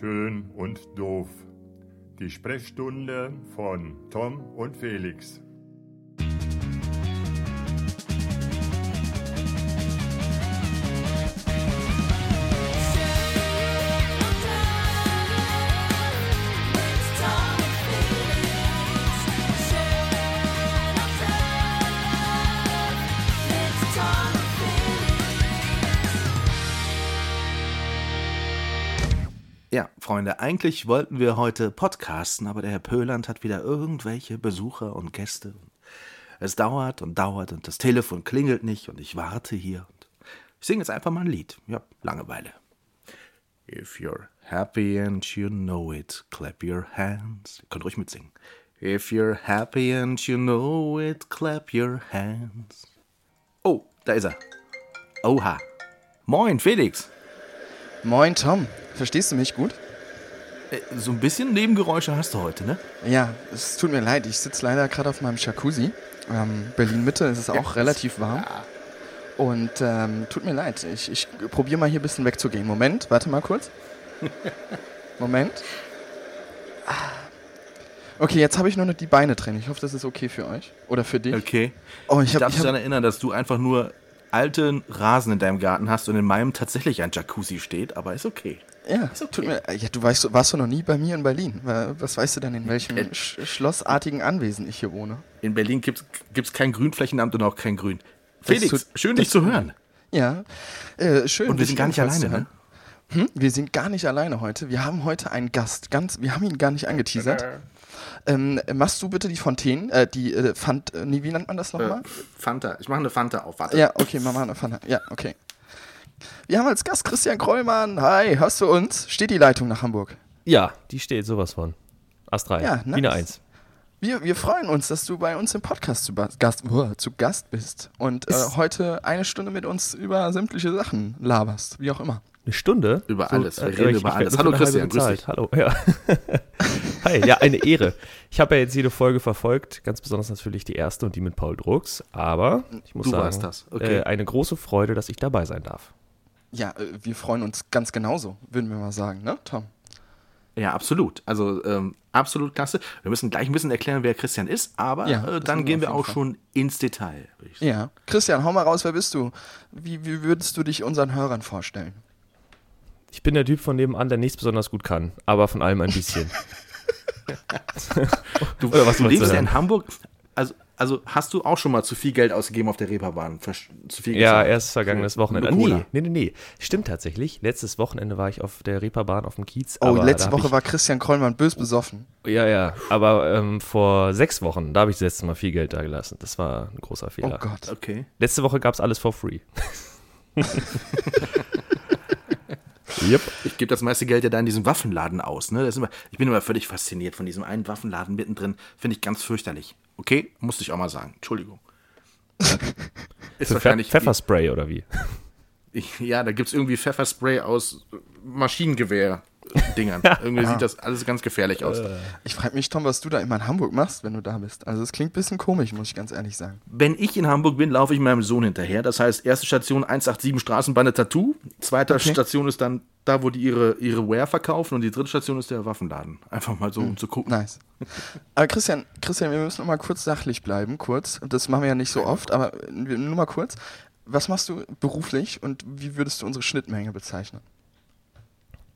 Schön und doof. Die Sprechstunde von Tom und Felix. Freunde, eigentlich wollten wir heute podcasten, aber der Herr Pöland hat wieder irgendwelche Besucher und Gäste. Es dauert und dauert und das Telefon klingelt nicht und ich warte hier. Ich singe jetzt einfach mal ein Lied. Ja, Langeweile. If you're happy and you know it, clap your hands. Ihr könnt ruhig mitsingen. If you're happy and you know it, clap your hands. Oh, da ist er. Oha. Moin, Felix. Moin Tom, verstehst du mich gut? Äh, So ein bisschen Nebengeräusche hast du heute, ne? Ja, es tut mir leid, ich sitze leider gerade auf meinem Jacuzzi. Ähm, Berlin Mitte ist es auch relativ warm. Und ähm, tut mir leid, ich, ich probiere mal hier ein bisschen wegzugehen. Moment, warte mal kurz. Moment. Ah. Okay, jetzt habe ich nur noch die Beine drin. Ich hoffe, das ist okay für euch. Oder für dich. Okay. Oh, Ich ich darf ich dich hab, daran erinnern, dass du einfach nur alten Rasen in deinem Garten hast und in meinem tatsächlich ein Jacuzzi steht, aber ist okay. Ja, tut mir, ja, du weißt, warst du noch nie bei mir in Berlin. Wa- Was weißt du denn, in welchem Äh, sch schlossartigen Anwesen ich hier wohne? In Berlin gibt es kein Grünflächenamt und auch kein Grün. Felix, tut- schön dich zu hören. Ja, äh, schön. Und wir sind gar nicht zu alleine, ne? Hm? Wir sind gar nicht alleine heute. Wir haben heute einen Gast. Ganz, wir haben ihn gar nicht angeteasert. Ähm, machst du bitte die Fontänen, äh, die äh, Fant, äh, wie nennt man das nochmal? Äh, Fanta. Ich mache eine Fanta auf. Warte. Ja, okay, Mama, eine Fanta. Ja, okay. Wir haben als Gast Christian Krollmann. Hi, hörst du uns? Steht die Leitung nach Hamburg? Ja, die steht sowas von. Ast 3. Ja, nice. Eine 1. Wir, wir freuen uns, dass du bei uns im Podcast zu, Gast, uah, zu Gast bist und äh, heute eine Stunde mit uns über sämtliche Sachen laberst, wie auch immer. Eine Stunde? Über alles. Wir äh, reden ich- über ich alles. Hallo Christian, grüß dich. Hallo, ja. Hi, ja, eine Ehre. Ich habe ja jetzt jede Folge verfolgt, ganz besonders natürlich die erste und die mit Paul Drucks, aber ich muss Du sagen, warst das, okay. äh, eine große Freude, dass ich dabei sein darf. Ja, äh, wir freuen uns ganz genauso, würden wir mal sagen, ne, Tom? Ja, absolut. Also ähm, absolut klasse. Wir müssen gleich ein bisschen erklären, wer Christian ist, aber Ja, äh, dann gehen wir auch jeden schon ins Detail. würde ich sagen. Ja. Christian, hau mal raus, wer bist du? Wie, wie würdest du dich unseren Hörern vorstellen? Ich bin der Typ von nebenan, der nichts besonders gut kann, aber von allem ein bisschen. Du, Oder was du lebst ja in? Hamburg. Also, also hast du auch schon mal zu viel Geld ausgegeben auf der Reeperbahn? Versch- Zu viel Ja, erst vergangenes Wochenende. Nee, nee, nee, nee. Stimmt tatsächlich. Letztes Wochenende war ich auf der Reeperbahn auf dem Kiez. Oh, aber letzte Woche ich, war Christian Krollmann bös besoffen. Ja, ja. Aber ähm, vor sechs Wochen, da habe ich das letzte Mal viel Geld da gelassen. Das war ein großer Oh Fehler. Gott. Okay. Letzte Woche gab es alles for free. yep. Ich gebe das meiste Geld ja da in diesem Waffenladen aus. Ne? Das ist immer, ich bin immer völlig fasziniert von diesem einen Waffenladen mittendrin. Finde ich ganz fürchterlich. Okay, musste ich auch mal sagen. Entschuldigung. ist wahrscheinlich. Pfefferspray oder wie? Ja, da gibt es irgendwie Pfefferspray aus Maschinengewehr-Dingern. irgendwie sieht das alles ganz gefährlich aus. Ich frage mich, Tom, was du da immer in Hamburg machst, wenn du da bist. Also es klingt ein bisschen komisch, muss ich ganz ehrlich sagen. Wenn ich in Hamburg bin, laufe ich meinem Sohn hinterher. Das heißt, erste Station 187 Straßenbahn Tattoo. Zweite Okay. Station ist dann da, wo die ihre, ihre Ware verkaufen. Und die dritte Station ist der Waffenladen. Einfach mal so, um zu gucken. Nice. Aber Christian, Christian, wir müssen noch mal kurz sachlich bleiben, kurz. Das machen wir ja nicht so oft, aber nur mal kurz. Was machst du beruflich und wie würdest du unsere Schnittmenge bezeichnen?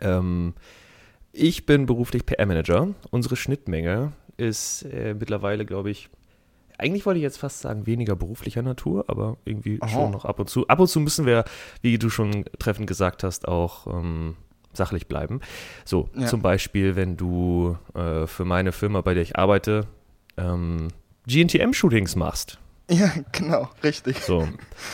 Ähm, ich bin beruflich PR-Manager. Unsere Schnittmenge ist äh, mittlerweile, glaube ich, eigentlich wollte ich jetzt fast sagen, weniger beruflicher Natur, aber irgendwie Aha. schon noch ab und zu. Ab und zu müssen wir, wie du schon treffend gesagt hast, auch ähm, sachlich bleiben. So, Ja. zum Beispiel, wenn du äh, für meine Firma, bei der ich arbeite, ähm, GNTM-Shootings machst. Ja, genau, richtig. So,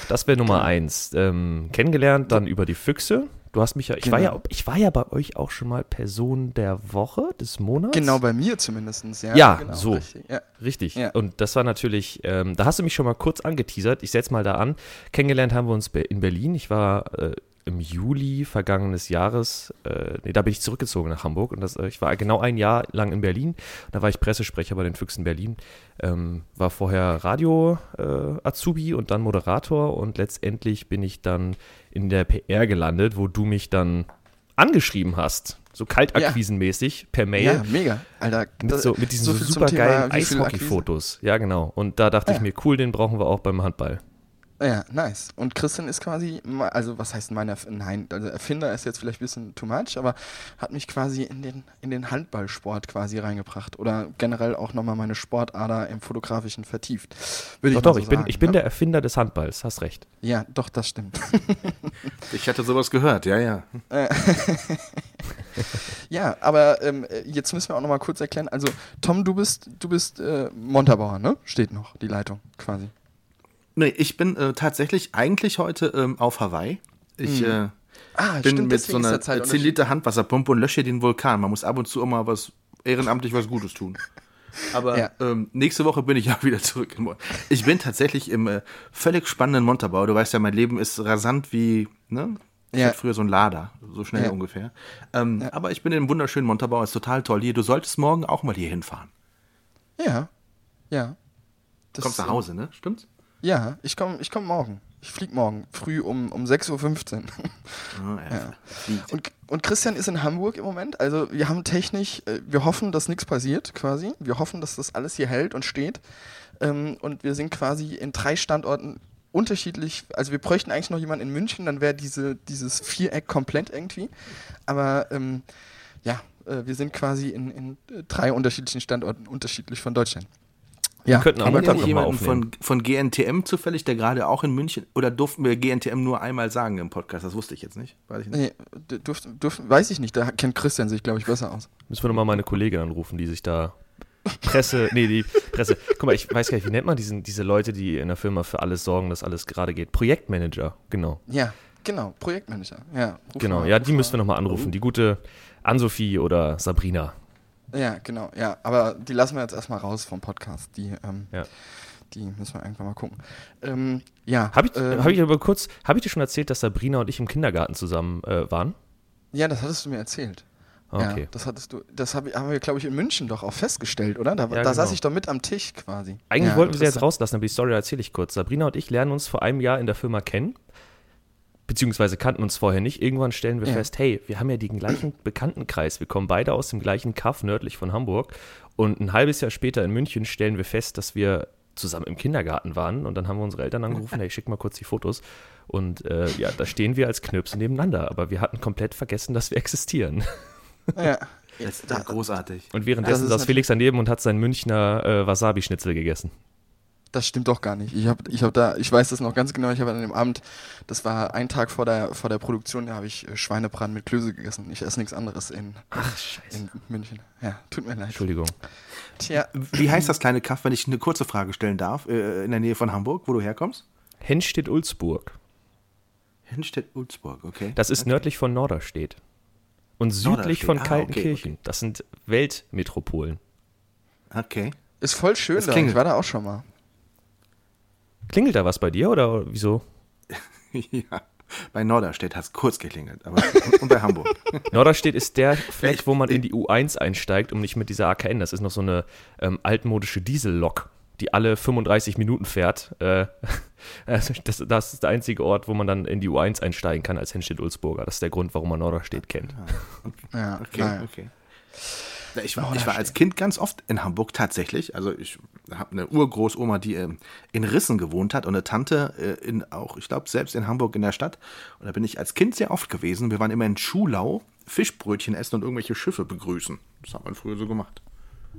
das wäre Nummer eins. Ähm, kennengelernt dann über die Füchse. Du hast mich ja, ich war ja, Genau. ich war ja bei euch auch schon mal Person der Woche, des Monats. Genau bei mir zumindest, ja. Ja, genau, so. Richtig. Ja. Richtig. Ja. Und das war natürlich, ähm, da hast du mich schon mal kurz angeteasert. Ich setz mal da an. Kennengelernt haben wir uns in Berlin. Ich war äh, im Juli vergangenes Jahres, äh, nee, da bin ich zurückgezogen nach Hamburg und das, äh, ich war genau ein Jahr lang in Berlin. Da war ich Pressesprecher bei den Füchsen Berlin. Ähm, war vorher Radio-Azubi und dann Moderator und letztendlich bin ich dann in der PR gelandet, wo du mich dann angeschrieben hast. So kaltakquisenmäßig per Mail. Ja, mega. Alter, Mit, so, mit diesen so so supergeilen Eishockey-Fotos. Ja, genau. Und da dachte Ah, ich ja. mir, cool, den brauchen wir auch beim Handball. Ja, nice. Und Christian ist quasi, also was heißt mein Erf Nein, also Erfinder ist jetzt vielleicht ein bisschen too much, aber hat mich quasi in den, in den Handballsport quasi reingebracht. Oder generell auch nochmal meine Sportader im Fotografischen vertieft. Würde Doch, ich mal doch, so ich bin, sagen, ich bin ne? der Erfinder des Handballs, hast recht. Ja, doch, das stimmt. Ich hatte sowas gehört, ja, ja. ja, aber ähm, äh, jetzt müssen wir auch nochmal kurz erklären. Also, Tom, du bist, du bist äh, Montabauer, ne? Steht noch, die Leitung quasi. Nee, ich bin äh, tatsächlich eigentlich heute ähm, auf Hawaii. Ich äh, Ah, bin stimmt, mit so einer der Zeitunterschied. 10 Liter Handwasserpumpe und lösche den Vulkan. Man muss ab und zu mal was ehrenamtlich was Gutes tun. Aber Ja. ähm, nächste Woche bin ich auch wieder zurück. Ich bin tatsächlich im äh, völlig spannenden Montabaur. Du weißt ja, mein Leben ist rasant wie, ne? Ich Ja. hatte früher so ein Lader, so schnell Ja. ungefähr. Ähm, Aber ich bin in einem wunderschönen Montabaur, ist total toll hier. Du solltest morgen auch mal hier hinfahren. Ja, ja. Du kommst nach Hause, ne? Stimmt's? Ja, ich komme ich komm morgen. Ich fliege morgen früh um, um 6.15 Uhr. Ah, ja. Und, und Christian ist in Hamburg im Moment. Also wir haben technisch, äh, wir hoffen, dass nichts passiert quasi. Wir hoffen, dass das alles hier hält und steht. Ähm, und wir sind quasi in drei Standorten unterschiedlich. Also wir bräuchten eigentlich noch jemanden in München, dann wäre diese, dieses Viereck komplett irgendwie. Aber ähm, ja, äh, wir sind quasi in, in äh, drei unterschiedlichen Standorten unterschiedlich von Deutschland. Ja, Wir könnten am Haben wir nochmal jemanden von, von GNTM zufällig, der gerade auch in München, oder durften wir GNTM nur einmal sagen im Podcast? Das wusste ich jetzt nicht. Weiß ich nicht. Nee, d- dürft, dürft, weiß ich nicht, da kennt Christian sich, glaube ich, besser aus. Müssen wir nochmal meine Kollegin anrufen, die sich da Presse, nee, die Presse. Guck mal, ich weiß gar nicht, wie nennt man diesen, diese Leute, die in der Firma für alles sorgen, dass alles gerade geht? Projektmanager, genau. Ja, genau, Projektmanager. Ja, ruf Genau, mal, ja, die müssen wir mal. nochmal anrufen. Die gute Ann-Sophie oder Sabrina. Ja, genau, ja, aber die lassen wir jetzt erstmal raus vom Podcast. Die, ähm, Ja. die müssen wir irgendwann mal gucken. Ähm, ja, Habe ich, ähm, hab ich aber kurz, habe ich dir schon erzählt, dass Sabrina und ich im Kindergarten zusammen äh, waren? ja, das hattest du mir erzählt. Okay. Ja, das hattest du, das hab, ich- haben wir, glaube ich, in München doch auch festgestellt, oder? Da, Ja, da saß genau. ich doch mit am Tisch quasi. Eigentlich ja, wollten wir sie jetzt rauslassen, aber die Story erzähle ich kurz. Sabrina und ich lernen uns vor einem Jahr in der Firma kennen, beziehungsweise kannten uns vorher nicht. Irgendwann stellen wir Ja. fest, hey, wir haben ja den gleichen Bekanntenkreis. Wir kommen beide aus dem gleichen Kaff nördlich von Hamburg. Und ein halbes Jahr später in München stellen wir fest, dass wir zusammen im Kindergarten waren. Und dann haben wir unsere Eltern angerufen, hey, schick mal kurz die Fotos. Und äh, ja, da stehen wir als Knirpse nebeneinander. Aber wir hatten komplett vergessen, dass wir existieren. Ja, Das ist großartig. Und währenddessen Das saß Felix daneben und hat seinen Münchner äh, Wasabi-Schnitzel gegessen. Das stimmt doch gar nicht. Ich habe, ich habe da, ich weiß das noch ganz genau. Ich habe an dem Abend, das war ein Tag vor der vor der Produktion, da habe ich äh, Schweinebraten mit Klöße gegessen. Ich esse nichts anderes in, Ach, scheiße. in München. Ja, tut mir leid. Entschuldigung. Tja, Wie heißt das kleine Kaff, wenn ich eine kurze Frage stellen darf, äh, in der Nähe von Hamburg, wo du herkommst? Henstedt-Ulzburg. Henstedt-Ulzburg, okay. Das ist nördlich von Norderstedt. Und südlich Norderstedt, von ah, okay, Kaltenkirchen. Das sind Weltmetropolen. Okay. ist voll schön Das da. klingelt. Ich war da auch schon mal. Klingelt da was bei dir oder wieso? ja. Bei Norderstedt hat es kurz geklingelt, aber und bei Hamburg. Norderstedt ist der Fleck, wo man in die U1 einsteigt und nicht mit dieser AKN. Das ist noch so eine ähm, altmodische Diesellok, die alle 35 Minuten fährt. Äh, also das, das ist der einzige Ort, wo man dann in die U1 einsteigen kann als Henstedt-Ulzburger. Das ist der Grund, warum man Norderstedt kennt. Ja, Okay, okay. Ich war, ich war als Kind ganz oft in Hamburg tatsächlich. Also ich habe eine Urgroßoma, die ähm, in Rissen gewohnt hat und eine Tante äh, in auch, ich glaube, selbst in Hamburg in der Stadt. Und da bin ich als Kind sehr oft gewesen. Wir waren immer in Schulau, Fischbrötchen essen und irgendwelche Schiffe begrüßen. Das hat man früher so gemacht.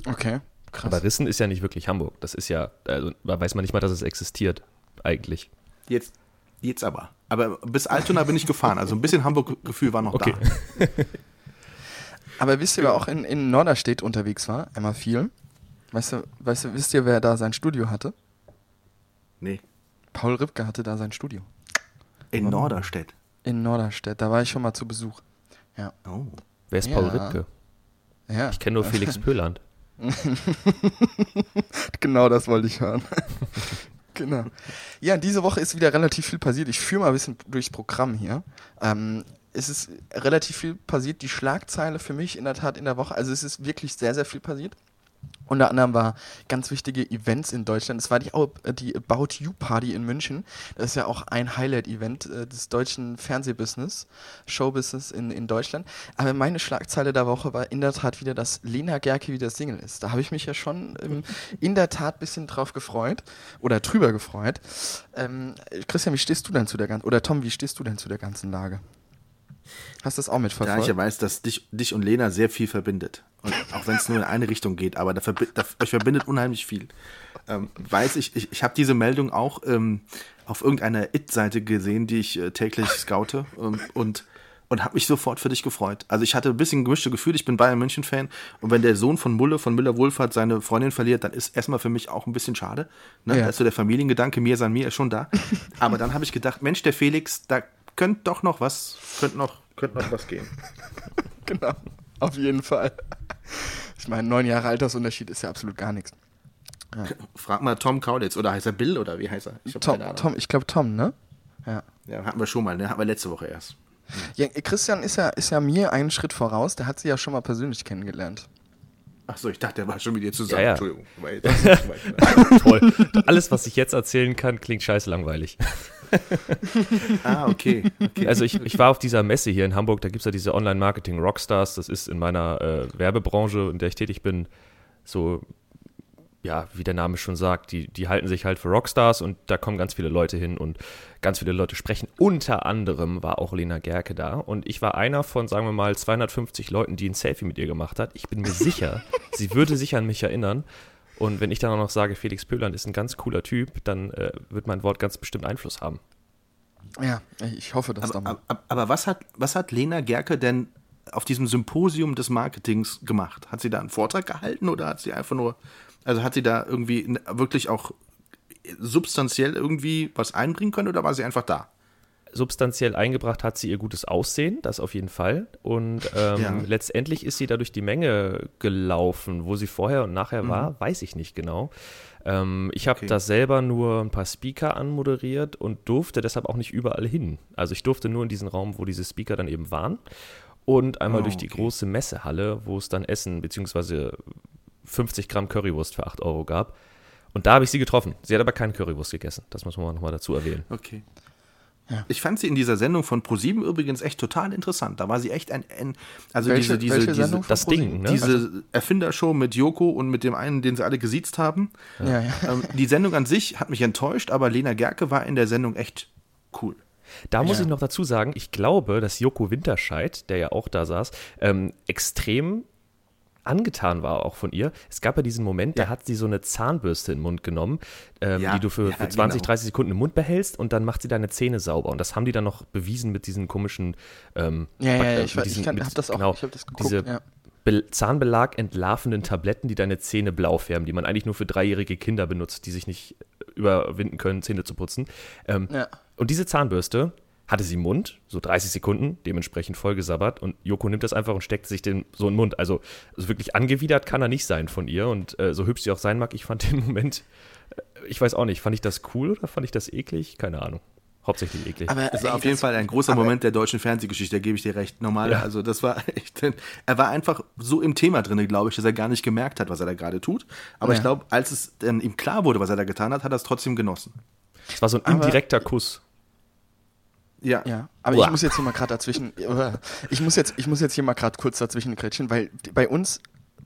Okay, krass. Aber Rissen ist ja nicht wirklich Hamburg. Das ist ja, also da weiß man nicht mal, dass es existiert, eigentlich. Jetzt, jetzt aber. Aber bis Altona bin ich gefahren. Also ein bisschen Hamburg-Gefühl war noch Okay. da. Aber wisst ihr, wer auch in, in Norderstedt unterwegs war? Emma viel. Weißt du, weißt du, wisst ihr, wer da sein Studio hatte? Nee. Paul Ripke hatte da sein Studio. In Norderstedt. In Norderstedt. Da war ich schon mal zu Besuch. Ja. Oh. Wer ist Ja. Paul Ripke? ja. Ich kenne nur Felix Pöland. Genau das wollte ich hören. genau. Ja, diese Woche ist wieder relativ viel passiert. Ich führe mal ein bisschen durchs Programm hier. Ähm, es ist relativ viel passiert. Die Schlagzeile für mich in der Tat in der Woche. Also es ist wirklich sehr, sehr viel passiert. Unter anderem war ganz wichtige Events in Deutschland. Es war die, äh, die About You Party in München. Das ist ja auch ein Highlight-Event äh, des deutschen Fernsehbusiness, Showbusiness in, in Deutschland. Aber meine Schlagzeile der Woche war in der Tat wieder, dass Lena Gerke wieder Single ist. Da habe ich mich ja schon ähm, in der Tat ein bisschen drauf gefreut oder drüber gefreut. Ähm, Christian, wie stehst du denn zu der ganzen, oder Tom, wie stehst du denn zu der ganzen Lage? Hast du das auch mitverfolgt? Da ich ja weiß, dass dich, dich und Lena sehr viel verbindet. Und auch wenn es nur in eine Richtung geht, aber da, verbi da euch verbindet unheimlich viel. Ähm, weiß ich, ich, ich habe diese Meldung auch ähm, auf irgendeiner It-Seite gesehen, die ich äh, täglich scoute ähm, und und habe mich sofort für dich gefreut. Also ich hatte ein bisschen gemischte Gefühle, ich bin Bayern München Fan und wenn der Sohn von Mulle von Müller Wohlfahrt seine Freundin verliert, dann ist erstmal für mich auch ein bisschen schade. Ne? Ja. Da ist so der Familiengedanke, mir sein mir ist schon da. Aber dann habe ich gedacht, Mensch, der Felix, da könnte doch noch was, könnte noch, könnte noch was gehen. genau, auf jeden Fall. Ich meine, neun Jahre Altersunterschied ist ja absolut gar nichts. Ja. Frag mal Tom Kaulitz, oder heißt er Bill oder wie heißt er? Ich Tom, Tom, ich glaube Tom, ne? Ja. Ja, hatten wir schon mal, ne? Hatten wir letzte Woche erst. Ja, Christian ist ja, ist ja mir einen Schritt voraus, der hat sie ja schon mal persönlich kennengelernt. Ach so, ich dachte, der war schon mit dir zusammen. Ja, ja. Entschuldigung. Toll. Alles, was ich jetzt erzählen kann, klingt scheiße langweilig. ah, okay. okay. Also ich, ich war auf dieser Messe hier in Hamburg, da gibt es ja diese Online-Marketing Rockstars, das ist in meiner äh, Werbebranche, in der ich tätig bin, so, ja, wie der Name schon sagt, die, die halten sich halt für Rockstars und da kommen ganz viele Leute hin und ganz viele Leute sprechen. Unter anderem war auch Lena Gerke da und ich war einer von, sagen wir mal, 250 Leuten, die ein Selfie mit ihr gemacht hat. Ich bin mir sicher, sie würde sich an mich erinnern. Und wenn ich dann auch noch sage, Felix Pöland ist ein ganz cooler Typ, dann äh, wird mein Wort ganz bestimmt Einfluss haben. Ja, ich hoffe, dass aber, aber, aber was hat, was hat Lena Gerke denn auf diesem Symposium des Marketings gemacht? Hat sie da einen Vortrag gehalten oder hat sie einfach nur, also hat sie da irgendwie wirklich auch substanziell irgendwie was einbringen können oder war sie einfach da? Substanziell eingebracht hat sie ihr gutes Aussehen, das auf jeden Fall. Und ähm, ja. letztendlich ist sie da durch die Menge gelaufen. Wo sie vorher und nachher mhm. war, weiß ich nicht genau. Ähm, ich habe okay. da selber nur ein paar Speaker anmoderiert und durfte deshalb auch nicht überall hin. Also ich durfte nur in diesen Raum, wo diese Speaker dann eben waren. Und einmal oh, durch die große Messehalle, wo es dann Essen bzw. 50 Gramm Currywurst für 8 Euro gab. Und da habe ich sie getroffen. Sie hat aber keine Currywurst gegessen. Das muss man nochmal dazu erwähnen. Okay. Ja. Ich fand sie in dieser Sendung von ProSieben übrigens echt total interessant. Da war sie echt ein, ein also welche, diese, diese, diese das Ding, ne? diese also, Erfindershow mit Joko und mit dem einen, den sie alle gesiezt haben. Ja, ja. Ähm, die Sendung an sich hat mich enttäuscht, aber Lena Gerke war in der Sendung echt cool. Da muss ich noch dazu sagen, ich glaube, dass Joko Winterscheid, der ja auch da saß, ähm, extrem angetan war auch von ihr. Es gab ja diesen Moment, ja. da hat sie so eine Zahnbürste in den Mund genommen, ähm, ja, die du für, ja, für 20, genau. 30 Sekunden im Mund behältst und dann macht sie deine Zähne sauber. Und das haben die dann noch bewiesen mit diesen komischen ähm, Ja, ja, ich, diesen, ich, kann, mit, hab das auch, genau, ich hab das geguckt, diese Be Zahnbelag entlarvenden Tabletten, die deine Zähne blau färben, die man eigentlich nur für dreijährige Kinder benutzt, die sich nicht überwinden können, Zähne zu putzen. Ähm, und diese Zahnbürste hatte sie im Mund, so 30 Sekunden, dementsprechend vollgesabbert und Joko nimmt das einfach und steckt sich den so in den Mund. Also, also wirklich angewidert kann er nicht sein von ihr und äh, so hübsch sie auch sein mag, ich fand den Moment, äh, ich weiß auch nicht, fand ich das cool oder fand ich das eklig? Keine Ahnung. Hauptsächlich eklig. Aber es war auf jeden Fall ein großer Moment der deutschen Fernsehgeschichte, da gebe ich dir recht. Normal, ja. also das war echt, er war einfach so im Thema drin, glaube ich, dass er gar nicht gemerkt hat, was er da gerade tut. Aber ja. ich glaube, als es dann ihm klar wurde, was er da getan hat, hat er es trotzdem genossen. Es war so ein indirekter Kuss. Ja. ja. Aber Uah. ich muss jetzt hier mal gerade dazwischen, ich muss jetzt, ich muss jetzt hier mal gerade kurz dazwischen kretschen, weil bei uns,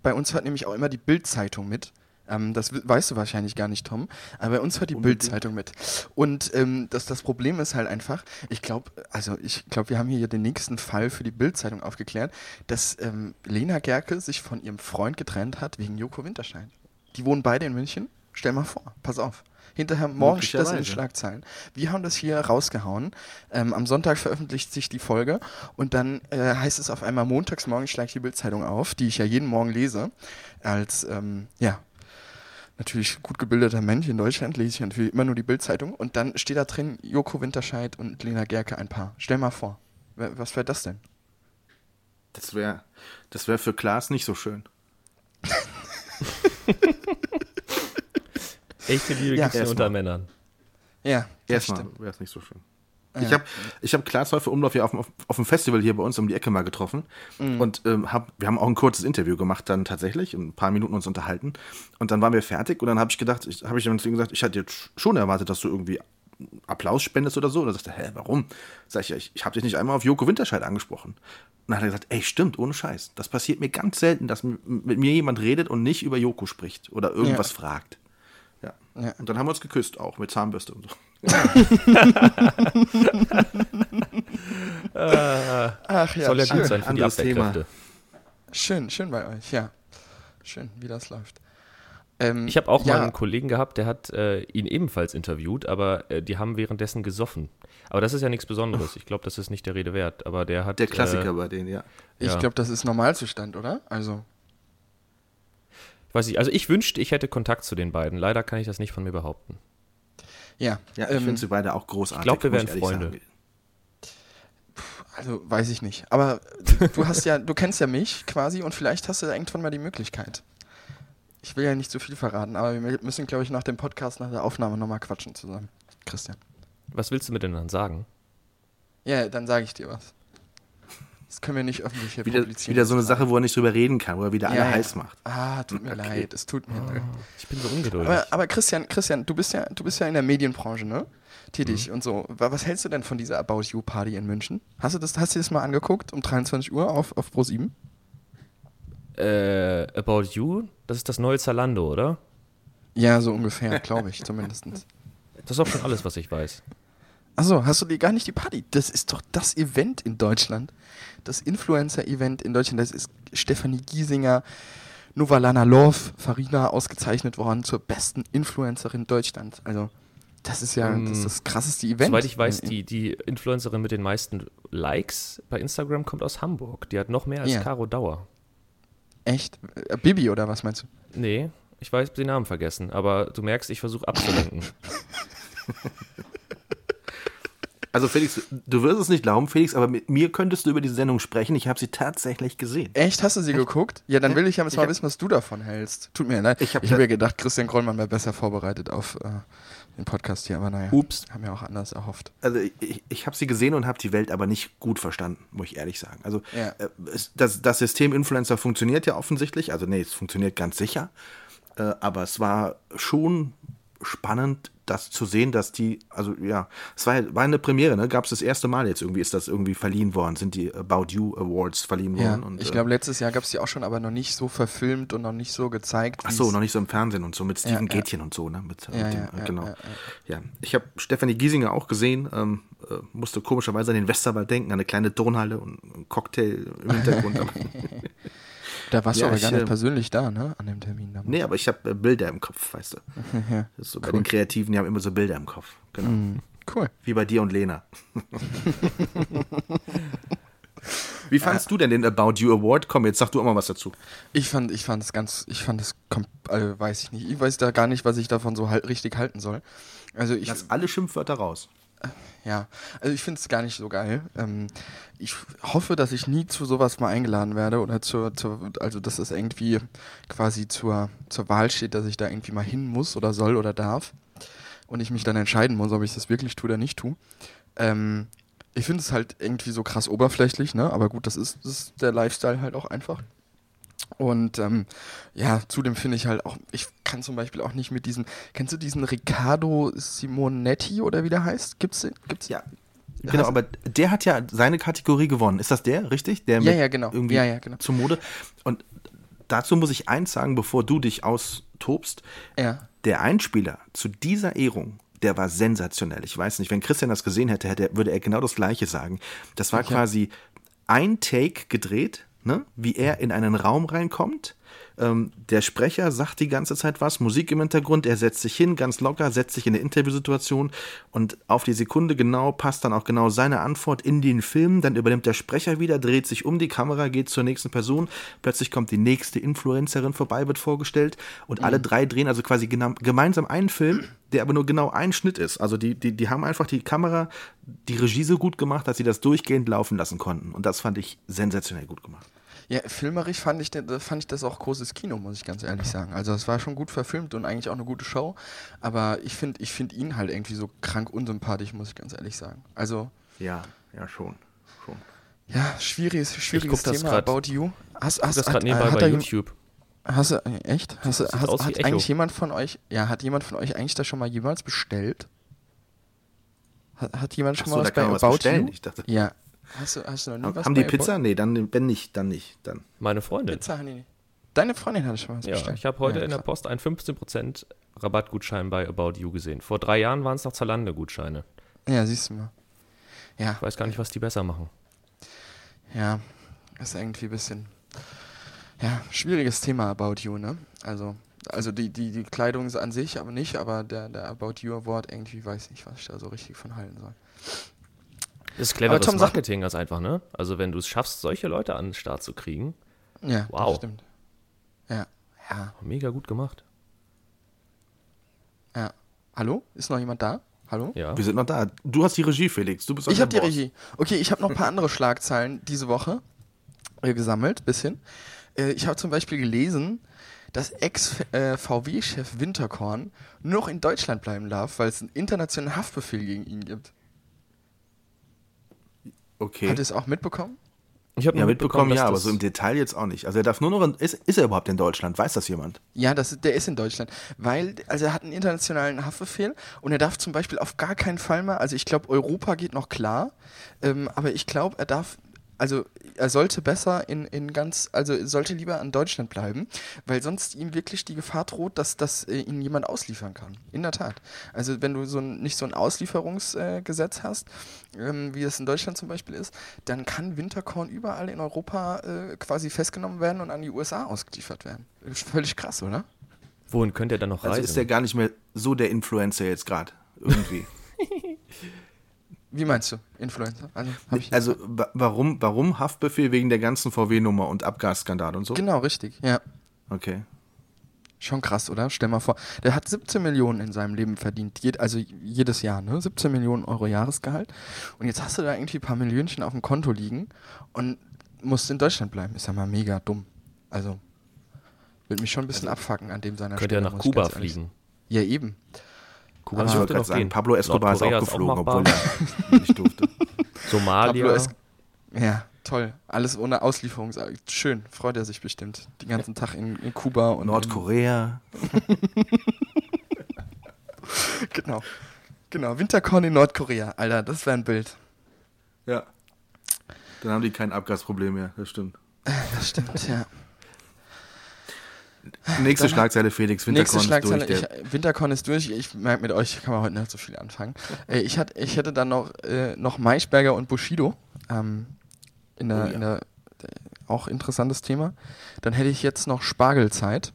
bei uns hört nämlich auch immer die Bildzeitung mit. Ähm, das weißt du wahrscheinlich gar nicht, Tom. Aber bei uns hört die Bildzeitung mit. Und ähm, das, das Problem ist halt einfach, ich glaube, also ich glaube, wir haben hier den nächsten Fall für die Bildzeitung aufgeklärt, dass ähm, Lena Gerke sich von ihrem Freund getrennt hat wegen Joko Winterschein. Die wohnen beide in München. Stell mal vor, pass auf. Hinterher morgen steht das in den Schlagzeilen. Wir haben das hier rausgehauen. Ähm, am Sonntag veröffentlicht sich die Folge und dann äh, heißt es auf einmal montags morgen schlägt die Bildzeitung auf, die ich ja jeden Morgen lese. Als, ähm, ja, natürlich gut gebildeter Mensch in Deutschland lese ich natürlich immer nur die Bildzeitung und dann steht da drin Joko Winterscheid und Lena Gerke ein Paar. Stell mal vor, was wäre das denn? Das wäre das wär für Klaas nicht so schön. Echte Liebe ja, gibt es unter Männern. Ja, erstmal wäre es nicht so schön. Ich habe ich hab Klaas Häufer Umlauf hier auf, dem- auf dem Festival hier bei uns um die Ecke mal getroffen. Und ähm, hab, wir haben auch ein kurzes Interview gemacht dann tatsächlich, ein paar Minuten uns unterhalten. Und dann waren wir fertig und dann habe ich gedacht, ich, habe ich dann zu ihm gesagt, ich hatte jetzt schon erwartet, dass du irgendwie Applaus spendest oder so. Und er sagte, hä, warum? Sag ich, ja, ich, ich habe dich nicht einmal auf Joko Winterscheid angesprochen. Und dann hat er gesagt, ey, stimmt, ohne Scheiß. Das passiert mir ganz selten, dass mit mir jemand redet und nicht über Joko spricht oder irgendwas Ja. fragt. Ja. Und dann haben wir uns geküsst, auch mit Zahnbürste und so. Ach ja, Soll ja schön. gut sein für die Anderes Thema. Abwehrkräfte. Schön, schön bei euch, ja. Schön, wie das läuft. Ähm, Ich habe auch ja, mal einen Kollegen gehabt, der hat äh, ihn ebenfalls interviewt, aber äh, die haben währenddessen gesoffen. Aber das ist ja nichts Besonderes. Ich glaube, das ist nicht der Rede wert. Aber der hat. Der Klassiker Äh, bei denen, ja. Ich ja. glaube, das ist Normalzustand, oder? Also, ich weiß nicht, also ich wünschte, ich hätte Kontakt zu den beiden. Leider kann ich das nicht von mir behaupten. ja. Ja, ich ähm, finde sie beide auch großartig. ich glaub, wir wären Freunde. sagen. Also, weiß ich nicht. Aber du hast ja, du kennst ja mich quasi und vielleicht hast du irgendwann mal die Möglichkeit. Ich will ja nicht zu viel verraten, aber wir müssen, glaube ich, nach dem Podcast, nach der Aufnahme nochmal quatschen zusammen. Christian. Was willst du mir denn dann sagen? Ja, dann sage ich dir was. Das können wir nicht öffentlich hier Wieder, publizieren. wieder so eine Sache, wo er nicht drüber reden kann, wo er wieder alle Ja, ja. heiß macht. Ah, tut mir Okay. leid, es tut mir leid. Ich bin so ungeduldig. Aber, aber Christian, Christian, du bist ja, du bist ja in der Medienbranche, ne? Tätig und so. Wa- Was hältst du denn von dieser About You Party in München? Hast du das, hast du das mal angeguckt um 23 Uhr auf, auf Pro 7? äh, About You, das ist das neue Zalando, oder? Ja, so ungefähr, glaube ich, zumindest. Das ist auch schon alles, was ich weiß. Achso, hast du die gar nicht die Party? Das ist doch das Event in Deutschland. Das Influencer-Event in Deutschland. Das ist Stefanie Giesinger, Novalana Love, Farina ausgezeichnet worden zur besten Influencerin Deutschlands. Also, das ist ja das, ist das krasseste Event. Soweit ich weiß, die, die Influencerin mit den meisten Likes bei Instagram kommt aus Hamburg. Die hat noch mehr als Ja. Caro Dauer. Echt? Äh, Bibi oder was meinst du? Nee, ich weiß den Namen vergessen, aber du merkst, ich versuche abzulenken. Also Felix, du wirst es nicht glauben, Felix, aber mit mir könntest du über diese Sendung sprechen. Ich habe sie tatsächlich gesehen. Echt? Hast du sie geguckt? Ja, dann will ich ja jetzt Ich mal hab- wissen, was du davon hältst. Tut mir leid. Ich hab ich hab ja gedacht, Christian Krollmann wäre besser vorbereitet auf äh, den Podcast hier, aber naja. Ups. Haben wir auch anders erhofft. Also ich, ich habe sie gesehen und habe die Welt aber nicht gut verstanden, muss ich ehrlich sagen. Also Ja. äh, das, das System Influencer funktioniert ja offensichtlich. Also nee, es funktioniert ganz sicher. Äh, aber es war schon spannend, das zu sehen, dass die, also ja, es war, war eine Premiere, ne? Gab es das erste Mal jetzt irgendwie, ist das irgendwie verliehen worden, sind die About You Awards verliehen Ja, worden. Und, ich äh, glaube, letztes Jahr gab es die auch schon, aber noch nicht so verfilmt und noch nicht so gezeigt. Ach so, noch nicht so im Fernsehen und so mit Steven Ja, ja. Gätchen und so, ne? Mit, Ja, mit dem, ja, äh, ja, genau. ja, Ja, ich habe Stefanie Giesinger auch gesehen, ähm, äh, musste komischerweise an den Westerwald denken, an eine kleine Turnhalle und einen Cocktail im Hintergrund. Da warst Ja, du aber ich, gar nicht äh, persönlich da, ne? An dem Termin. damals. nee, aber ich habe äh, Bilder im Kopf, weißt du. ja. Das ist so bei den Kreativen, die haben immer so Bilder im Kopf. Genau. Mhm. Cool. Wie bei dir und Lena. Wie fandst du denn den About You Award? Komm, jetzt sag du auch mal was dazu. Ich fand, ich fand es ganz, ich fand es, also weiß ich nicht. Ich weiß da gar nicht, was ich davon so halt richtig halten soll. Also ich, Lass alle Schimpfwörter raus. Ja, also ich finde es gar nicht so geil. Ähm, ich hoffe, dass ich nie zu sowas mal eingeladen werde oder zur, zur also dass es irgendwie quasi zur, zur Wahl steht, dass ich da irgendwie mal hin muss oder soll oder darf. Und ich mich dann entscheiden muss, ob ich das wirklich tue oder nicht tue. Ähm, ich finde es halt irgendwie so krass oberflächlich, ne? Aber gut, das ist, das ist der Lifestyle halt auch einfach. Und ähm, ja, zudem finde ich halt auch, ich kann zum Beispiel auch nicht mit diesem, kennst du diesen Riccardo Simonetti oder wie der heißt? Gibt's den? Gibt's? Ja. Genau, aber der hat ja seine Kategorie gewonnen. Ist das der, richtig? Der Ja, mit ja, genau. Irgendwie Ja, ja, genau. Zur Mode. Und dazu muss ich eins sagen, bevor du dich austobst. Ja. Der Einspieler zu dieser Ehrung, der war sensationell. Ich weiß nicht, wenn Christian das gesehen hätte, hätte würde er genau das Gleiche sagen. Das war quasi ein Take gedreht, ne? wie er in einen Raum reinkommt. Ähm, der Sprecher sagt die ganze Zeit was, Musik im Hintergrund, er setzt sich hin, ganz locker, setzt sich in eine Interviewsituation und auf die Sekunde genau passt dann auch genau seine Antwort in den Film. Dann übernimmt der Sprecher wieder, dreht sich um die Kamera, geht zur nächsten Person. Plötzlich kommt die nächste Influencerin vorbei, wird vorgestellt und alle drei drehen also quasi gemeinsam einen Film, der aber nur genau ein Schnitt ist. Also die, die, die haben einfach die Kamera, die Regie so gut gemacht, dass sie das durchgehend laufen lassen konnten. Und das fand ich sensationell gut gemacht. Ja, filmerisch fand ich, den- fand ich das auch großes Kino, muss ich ganz ehrlich sagen. Also es war schon gut verfilmt und eigentlich auch eine gute Show. Aber ich finde ich find ihn halt irgendwie so krank unsympathisch, muss ich ganz ehrlich sagen. Also, Ja, ja, schon. schon. ja, schwieriges, schwieriges Thema grad- About You. Hast, hast, Das hat, gerade nebenbei hat, bei YouTube. hast du, äh, echt? Hast, hast, hat Echo. eigentlich jemand von euch, ja, hat jemand von euch eigentlich das schon mal jemals bestellt? Hat, hat jemand schon Achso, mal was bei was About bestellen. You? Ich dachte, Ja. Hast du, hast du noch nie was haben die bei About- Pizza? Nee, dann, wenn nicht, dann nicht. Dann. Meine Freundin. Pizza haben die nicht. Deine Freundin hatte schon mal was Ja, bestellt. ich habe heute Ja, in der. Post einen 15% Rabattgutschein bei About You gesehen. Vor drei Jahren waren es noch Zalando-Gutscheine. Ja, siehst du mal. Ja, Ich weiß gar nicht, was die besser machen. ja. Ist irgendwie ein bisschen. Ja, schwieriges Thema About You, ne? Also, also die, die, die Kleidung an sich aber nicht, aber der, der About You Award irgendwie weiß ich nicht, was ich da so richtig von halten soll. Das ist cleveres Tom, Marketing ganz einfach, ne? Also wenn du es schaffst, solche Leute an den Start zu kriegen, Ja, Wow. das stimmt. Ja, ja, mega gut gemacht. ja. Hallo? Ist noch jemand da? Hallo? Ja. Wir sind noch da. Du hast die Regie, Felix. Du bist Ich habe die. Regie. Okay, ich habe noch ein paar andere Schlagzeilen diese Woche äh, gesammelt, bisschen. Äh, ich habe zum Beispiel gelesen, dass Ex-VW-Chef Winterkorn nur noch in Deutschland bleiben darf, weil es einen internationalen Haftbefehl gegen ihn gibt. Okay. Habt ihr es auch mitbekommen? Ich habe Ja, mitbekommen, ja, aber so im Detail jetzt auch nicht. Also er darf nur noch in, ist, ist er überhaupt in Deutschland? Weiß das jemand? Ja, das, der ist in Deutschland. Weil, also er hat einen internationalen Haftbefehl und er darf zum Beispiel auf gar keinen Fall mal, also ich glaube, Europa geht noch klar, ähm, aber ich glaube, er darf, also er sollte besser in, in ganz, also er sollte lieber an Deutschland bleiben, weil sonst ihm wirklich die Gefahr droht, dass, dass äh, ihn jemand ausliefern kann. In der Tat. Also wenn du so ein, nicht so ein Auslieferungsgesetz äh, hast, ähm, wie es in Deutschland zum Beispiel ist, dann kann Winterkorn überall in Europa äh, quasi festgenommen werden und an die USA ausgeliefert werden. Völlig krass, oder? Wohin könnte er dann noch Also reisen? ist der gar nicht mehr so der Influencer jetzt gerade. Irgendwie. Wie meinst du? Influencer? Also, also wa warum, warum Haftbefehl wegen der ganzen VW-Nummer und Abgasskandal und so? genau, richtig. Ja. Okay. Schon krass, oder? Stell mal vor. Der hat 17 Millionen in seinem Leben verdient. Jed also jedes Jahr, ne? 17 Millionen Euro Jahresgehalt. Und jetzt hast du da irgendwie ein paar Millionchen auf dem Konto liegen und musst in Deutschland bleiben. Ist ja mal mega dumm. Also, würde mich schon ein bisschen abfacken an dem seiner könnte ja Stelle. nach Kuba fliegen. Ja, eben. Kuba Also ich dürfte wollte gerade noch sagen, gehen. Pablo Escobar ist auch geflogen, machbar. obwohl er nicht durfte. Somalia. Pablo Es- Ja, toll. Alles ohne Auslieferung. Schön. Freut er sich bestimmt. Den ganzen Tag in, in Kuba und. Nordkorea. Genau. Genau. Winterkorn in Nordkorea. Alter, das wäre ein Bild. Ja. Dann haben die kein Abgasproblem mehr, das stimmt. Das stimmt, ja. Nächste Schlagzeile, Felix. Winterkorn ist durch. Ich, Winterkorn ist durch. Ich merke, mit euch kann man heute nicht so viel anfangen. äh, ich, hatte, ich hätte dann noch, äh, noch Maischberger und Bushido. Ähm, in der, Oh ja. in der, äh, auch interessantes Thema. Dann hätte ich jetzt noch Spargelzeit.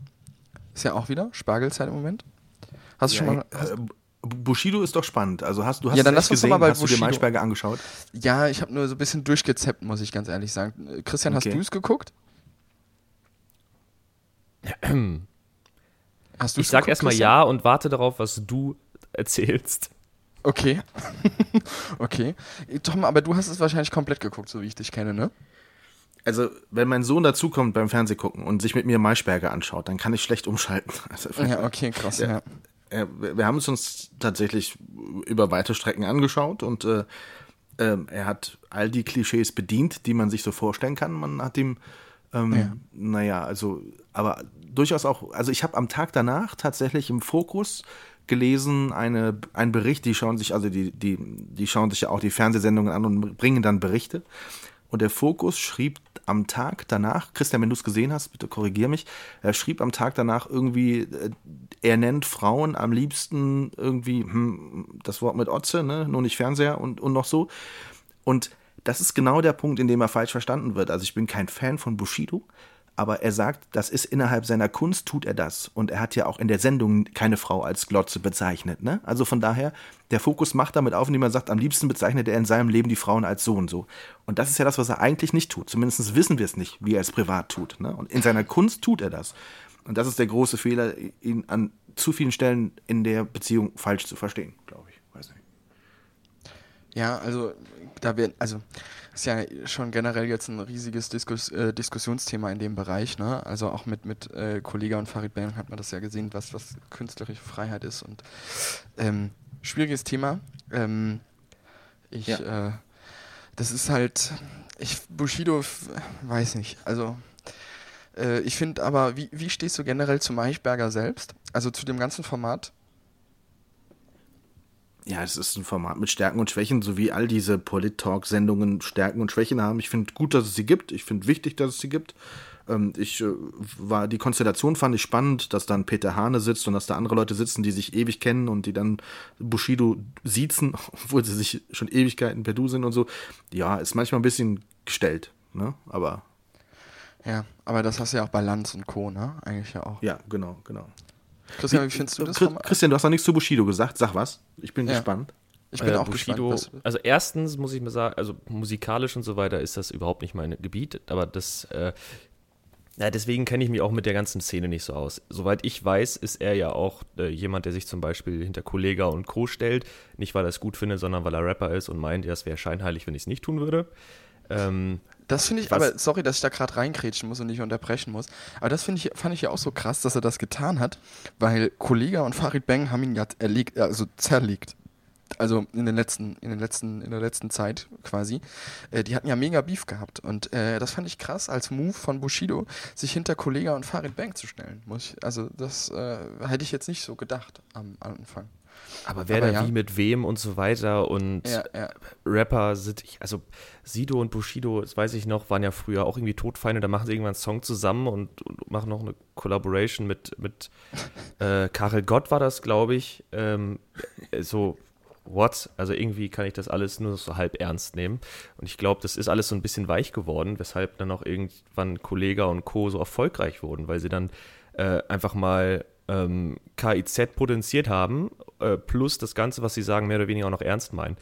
Ist ja auch wieder Spargelzeit im Moment. Hast du schon mal. Hast, äh, Bushido ist doch spannend. Also hast du hast Ja, dann lass uns gesehen, mal bei hast du dir Bushido- Maischberger angeschaut? ja, ich habe nur so ein bisschen durchgezappt, muss ich ganz ehrlich sagen. Christian, hast Okay. du es geguckt? Hast ich sag erstmal ja und warte darauf, was du erzählst. Okay. okay. Tom, aber du hast es wahrscheinlich komplett geguckt, so wie ich dich kenne, ne? Also, wenn mein Sohn dazukommt beim Fernsehgucken und sich mit mir Maischberger anschaut, dann kann ich schlecht umschalten. Also, Ja, okay, krass, ja. Ja. äh, wir haben es uns tatsächlich über weite Strecken angeschaut und äh, ähm, er hat all die Klischees bedient, die man sich so vorstellen kann. Man hat ihm, ähm, Ja. naja, also, aber durchaus auch, also ich habe am Tag danach tatsächlich im Fokus gelesen, eine, ein Bericht, die schauen sich, also die, die, die schauen sich ja auch die Fernsehsendungen an und bringen dann Berichte. Und der Fokus schrieb am Tag danach, Christian, wenn du es gesehen hast, bitte korrigier mich, er schrieb am Tag danach irgendwie, äh, er nennt Frauen am liebsten irgendwie hm, das Wort mit Otze, ne? nur nicht Fernseher und, und noch so. Und das ist genau der Punkt, in dem er falsch verstanden wird. Also ich bin kein Fan von Bushido, aber er sagt, das ist innerhalb seiner Kunst, tut er das. Und er hat ja auch in der Sendung keine Frau als Glotze bezeichnet. Ne? Also von daher, der Fokus macht damit auf, indem er sagt, am liebsten bezeichnet er in seinem Leben die Frauen als so und so. Und das ist ja das, was er eigentlich nicht tut. Zumindest wissen wir es nicht, wie er es privat tut. Ne? Und in seiner Kunst tut er das. Und das ist der große Fehler, ihn an zu vielen Stellen in der Beziehung falsch zu verstehen, glaube ich. Ja, also da wird, also ist ja schon generell jetzt ein riesiges Diskus, äh, Diskussionsthema in dem Bereich, ne? Also auch mit, mit äh, Kollega und Farid Bang hat man das ja gesehen, was, was künstlerische Freiheit ist und ähm, schwieriges Thema. Ähm, ich, ja. äh, das ist halt, ich, Bushido, weiß nicht, also äh, ich finde aber, wie, wie stehst du generell zum Eichberger selbst? Also zu dem ganzen Format? Ja, es ist ein Format mit Stärken und Schwächen, so wie all diese Polit-Talk-Sendungen Stärken und Schwächen haben. Ich finde gut, dass es sie gibt. Ich finde wichtig, dass es sie gibt. Ähm, ich äh, war, die Konstellation fand ich spannend, dass dann Peter Hane sitzt und dass da andere Leute sitzen, die sich ewig kennen und die dann Bushido siezen, obwohl sie sich schon Ewigkeiten per Du sind und so. Ja, ist manchmal ein bisschen gestellt, ne? Aber. Ja, aber das hast du ja auch bei Lanz und Co., ne? Eigentlich ja auch. Ja, genau, genau. Christian, wie findest du das? Christian, du hast noch nichts zu Bushido gesagt. Sag was. Ich bin ja. gespannt. Ich bin äh, auch Bushido, gespannt. Also erstens muss ich mir sagen, also musikalisch und so weiter ist das überhaupt nicht mein Gebiet, aber das, äh, ja, deswegen kenne ich mich auch mit der ganzen Szene nicht so aus. Soweit ich weiß, ist er ja auch äh, jemand, der sich zum Beispiel hinter Kollega und Co. stellt. Nicht, weil er es gut findet, sondern weil er Rapper ist und meint, ja, es wäre scheinheilig, wenn ich es nicht tun würde. Ähm, das finde ich, Was? aber sorry, dass ich da gerade reinkrätschen muss und nicht unterbrechen muss. Aber das ich, fand ich ja auch so krass, dass er das getan hat, weil Kollega und Farid Bang haben ihn ja erlegt, also zerlegt. Also in den letzten, in den letzten, in der letzten Zeit quasi. Äh, die hatten ja mega Beef gehabt. Und äh, das fand ich krass, als Move von Bushido, sich hinter Kollega und Farid Bang zu stellen. Muss ich, also das äh, hätte ich jetzt nicht so gedacht am Anfang. Aber wer da ja. wie mit wem und so weiter und ja, ja. Rapper sind, also Sido und Bushido, das weiß ich noch, waren ja früher auch irgendwie Todfeinde, da machen sie irgendwann einen Song zusammen und, und machen noch eine Collaboration mit, mit äh, Karel Gott war das, glaube ich. Ähm, so, what? Also irgendwie kann ich das alles nur so halb ernst nehmen. Und ich glaube, das ist alles so ein bisschen weich geworden, weshalb dann auch irgendwann Kollega und Co. so erfolgreich wurden, weil sie dann äh, einfach mal ähm, KIZ potenziert haben, äh, plus das Ganze, was sie sagen, mehr oder weniger auch noch ernst meinen.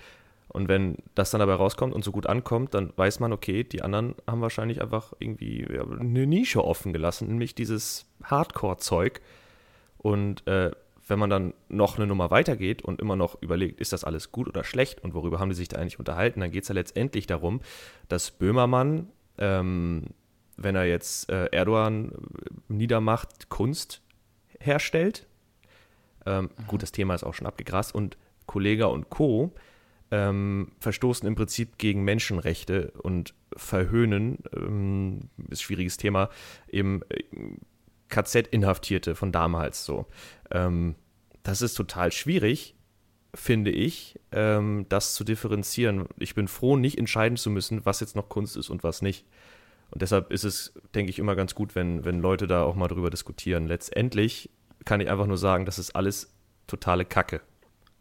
Und wenn das dann dabei rauskommt und so gut ankommt, dann weiß man, okay, die anderen haben wahrscheinlich einfach irgendwie eine Nische offen gelassen, nämlich dieses Hardcore-Zeug. Und äh, wenn man dann noch eine Nummer weitergeht und immer noch überlegt, ist das alles gut oder schlecht und worüber haben die sich da eigentlich unterhalten, dann geht es ja letztendlich darum, dass Böhmermann, ähm, wenn er jetzt äh, Erdogan niedermacht, Kunst herstellt. Ähm, mhm. Gut, das Thema ist auch schon abgegrast. Und Kollega und Co. Ähm, verstoßen im Prinzip gegen Menschenrechte und verhöhnen, ähm, ist ein schwieriges Thema, eben äh, KZ-Inhaftierte von damals so. Ähm, das ist total schwierig, finde ich, ähm, das zu differenzieren. Ich bin froh, nicht entscheiden zu müssen, was jetzt noch Kunst ist und was nicht. Und deshalb ist es, denke ich, immer ganz gut, wenn, wenn Leute da auch mal drüber diskutieren. Letztendlich kann ich einfach nur sagen, das ist alles totale Kacke.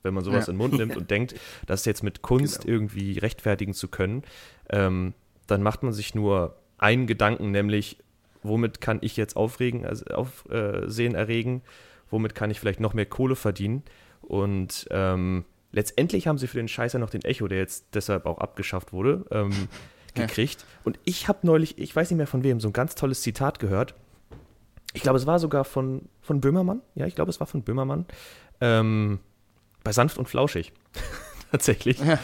Wenn man sowas ja. in den Mund nimmt und denkt, das jetzt mit Kunst genau. irgendwie rechtfertigen zu können, ähm, dann macht man sich nur einen Gedanken, nämlich, womit kann ich jetzt aufregen, also Aufsehen erregen, womit kann ich vielleicht noch mehr Kohle verdienen. Und ähm, letztendlich haben sie für den Scheißer noch den Echo, der jetzt deshalb auch abgeschafft wurde, ähm, gekriegt. Und ich habe neulich, ich weiß nicht mehr von wem, so ein ganz tolles Zitat gehört. Ich glaube, es war sogar von, von Böhmermann. Ja, ich glaube, es war von Böhmermann. Ähm, bei Sanft und Flauschig. Tatsächlich. Ja.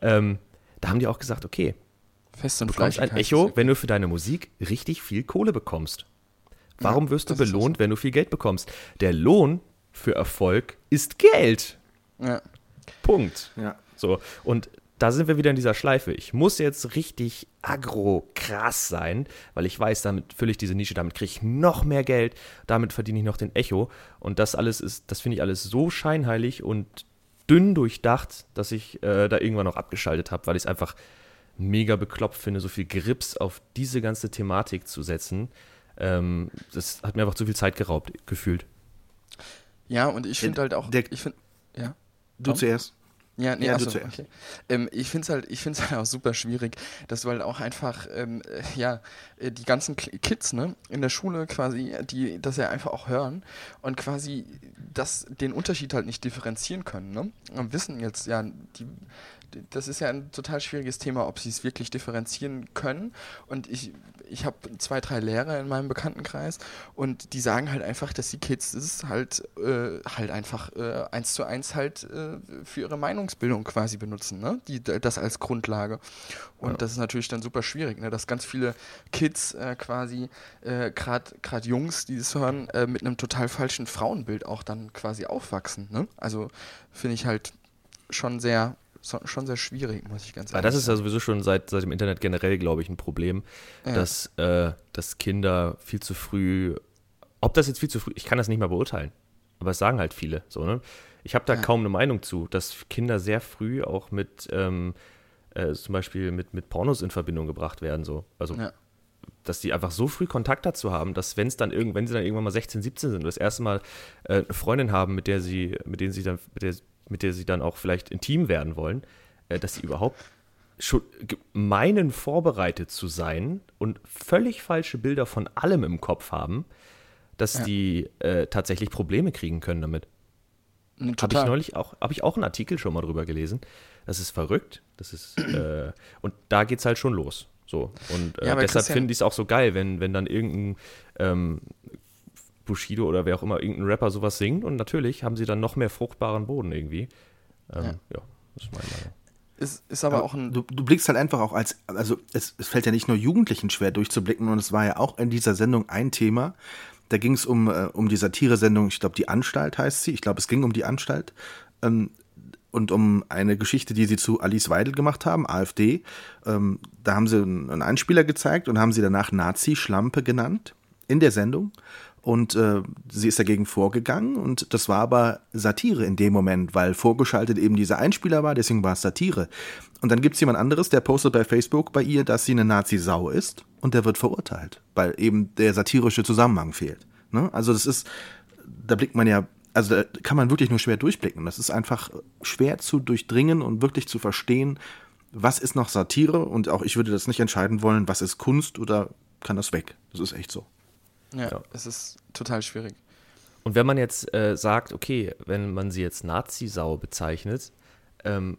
Ähm, da haben die auch gesagt, okay, Fest und du bekommst ein Echo, wenn du für deine Musik richtig viel Kohle bekommst. Warum ja, wirst du belohnt, so. wenn du viel Geld bekommst? Der Lohn für Erfolg ist Geld. Ja. Punkt. Ja. So, und da sind wir wieder in dieser Schleife. Ich muss jetzt richtig agro krass sein, weil ich weiß, damit fülle ich diese Nische, damit kriege ich noch mehr Geld, damit verdiene ich noch den Echo. Und das alles ist, das finde ich alles so scheinheilig und dünn durchdacht, dass ich äh, da irgendwann noch abgeschaltet habe, weil ich es einfach mega bekloppt finde, so viel Grips auf diese ganze Thematik zu setzen. Ähm, das hat mir einfach zu viel Zeit geraubt, gefühlt. Ja, und ich finde halt auch. Der, ich find, ja. Du Tom? zuerst. Ja, nee, ja, achso, okay. Ähm, ich finde es halt, ich find's halt auch super schwierig, dass du halt auch einfach, ähm, äh, ja, äh, die ganzen Kids, ne, in der Schule quasi, die das ja einfach auch hören und quasi das, den Unterschied halt nicht differenzieren können, ne? Und wissen jetzt, ja, die das ist ja ein total schwieriges Thema, ob sie es wirklich differenzieren können. Und ich, ich habe zwei, drei Lehrer in meinem Bekanntenkreis und die sagen halt einfach, dass die Kids es halt, äh, halt einfach äh, eins zu eins halt äh, für ihre Meinungsbildung quasi benutzen, ne? Die, das als Grundlage. Und ja. das ist natürlich dann super schwierig, ne? dass ganz viele Kids äh, quasi, äh, gerade Jungs, die es hören, äh, mit einem total falschen Frauenbild auch dann quasi aufwachsen. Ne? Also finde ich halt schon sehr schon sehr schwierig, muss ich ganz ehrlich sagen. Das ist ja sowieso schon seit, seit dem Internet generell, glaube ich, ein Problem, ja. dass, äh, dass Kinder viel zu früh, ob das jetzt viel zu früh, ich kann das nicht mal beurteilen, aber es sagen halt viele so, ne? Ich habe da ja. kaum eine Meinung zu, dass Kinder sehr früh auch mit, ähm, äh, zum Beispiel mit, mit Pornos in Verbindung gebracht werden, so. Also, ja. dass die einfach so früh Kontakt dazu haben, dass wenn es dann irgend, wenn sie dann irgendwann mal 16, 17 sind, das erste Mal äh, eine Freundin haben, mit der sie, mit denen sie dann, mit der mit der sie dann auch vielleicht intim werden wollen, äh, dass sie überhaupt schon meinen, vorbereitet zu sein und völlig falsche Bilder von allem im Kopf haben, dass ja. die äh, tatsächlich Probleme kriegen können damit. Habe ich neulich auch, habe ich auch einen Artikel schon mal drüber gelesen. Das ist verrückt. Das ist, äh, und da geht es halt schon los. So. Und äh, ja, deshalb finde ich es auch so geil, wenn, wenn dann irgendein ähm, Bushido oder wer auch immer, irgendein Rapper sowas singt und natürlich haben sie dann noch mehr fruchtbaren Boden irgendwie. Ähm, ja. ja, das ist meine Meinung. Ist, ist aber, aber, auch ein. Du, du, blickst halt einfach auch als, also es, es, fällt ja nicht nur Jugendlichen schwer durchzublicken und es war ja auch in dieser Sendung ein Thema. Da ging es um, äh, um die Satire-Sendung, ich glaube, die Anstalt heißt sie. Ich glaube, es ging um die Anstalt. Ähm, und um eine Geschichte, die sie zu Alice Weidel gemacht haben, AfD. Ähm, da haben sie einen Einspieler gezeigt und haben sie danach Nazi-Schlampe genannt in der Sendung. Und äh, sie ist dagegen vorgegangen und das war aber Satire in dem Moment, weil vorgeschaltet eben dieser Einspieler war, deswegen war es Satire. Und dann gibt es jemand anderes, der postet bei Facebook bei ihr, dass sie eine Nazi-Sau ist und der wird verurteilt, weil eben der satirische Zusammenhang fehlt. Ne? Also das ist, da blickt man ja, also da kann man wirklich nur schwer durchblicken. Das ist einfach schwer zu durchdringen und wirklich zu verstehen, was ist noch Satire und auch ich würde das nicht entscheiden wollen, was ist Kunst oder kann das weg. Das ist echt so. Ja, ja, es ist total schwierig. Und wenn man jetzt äh, sagt, okay, wenn man sie jetzt Nazi-Sau bezeichnet, ähm,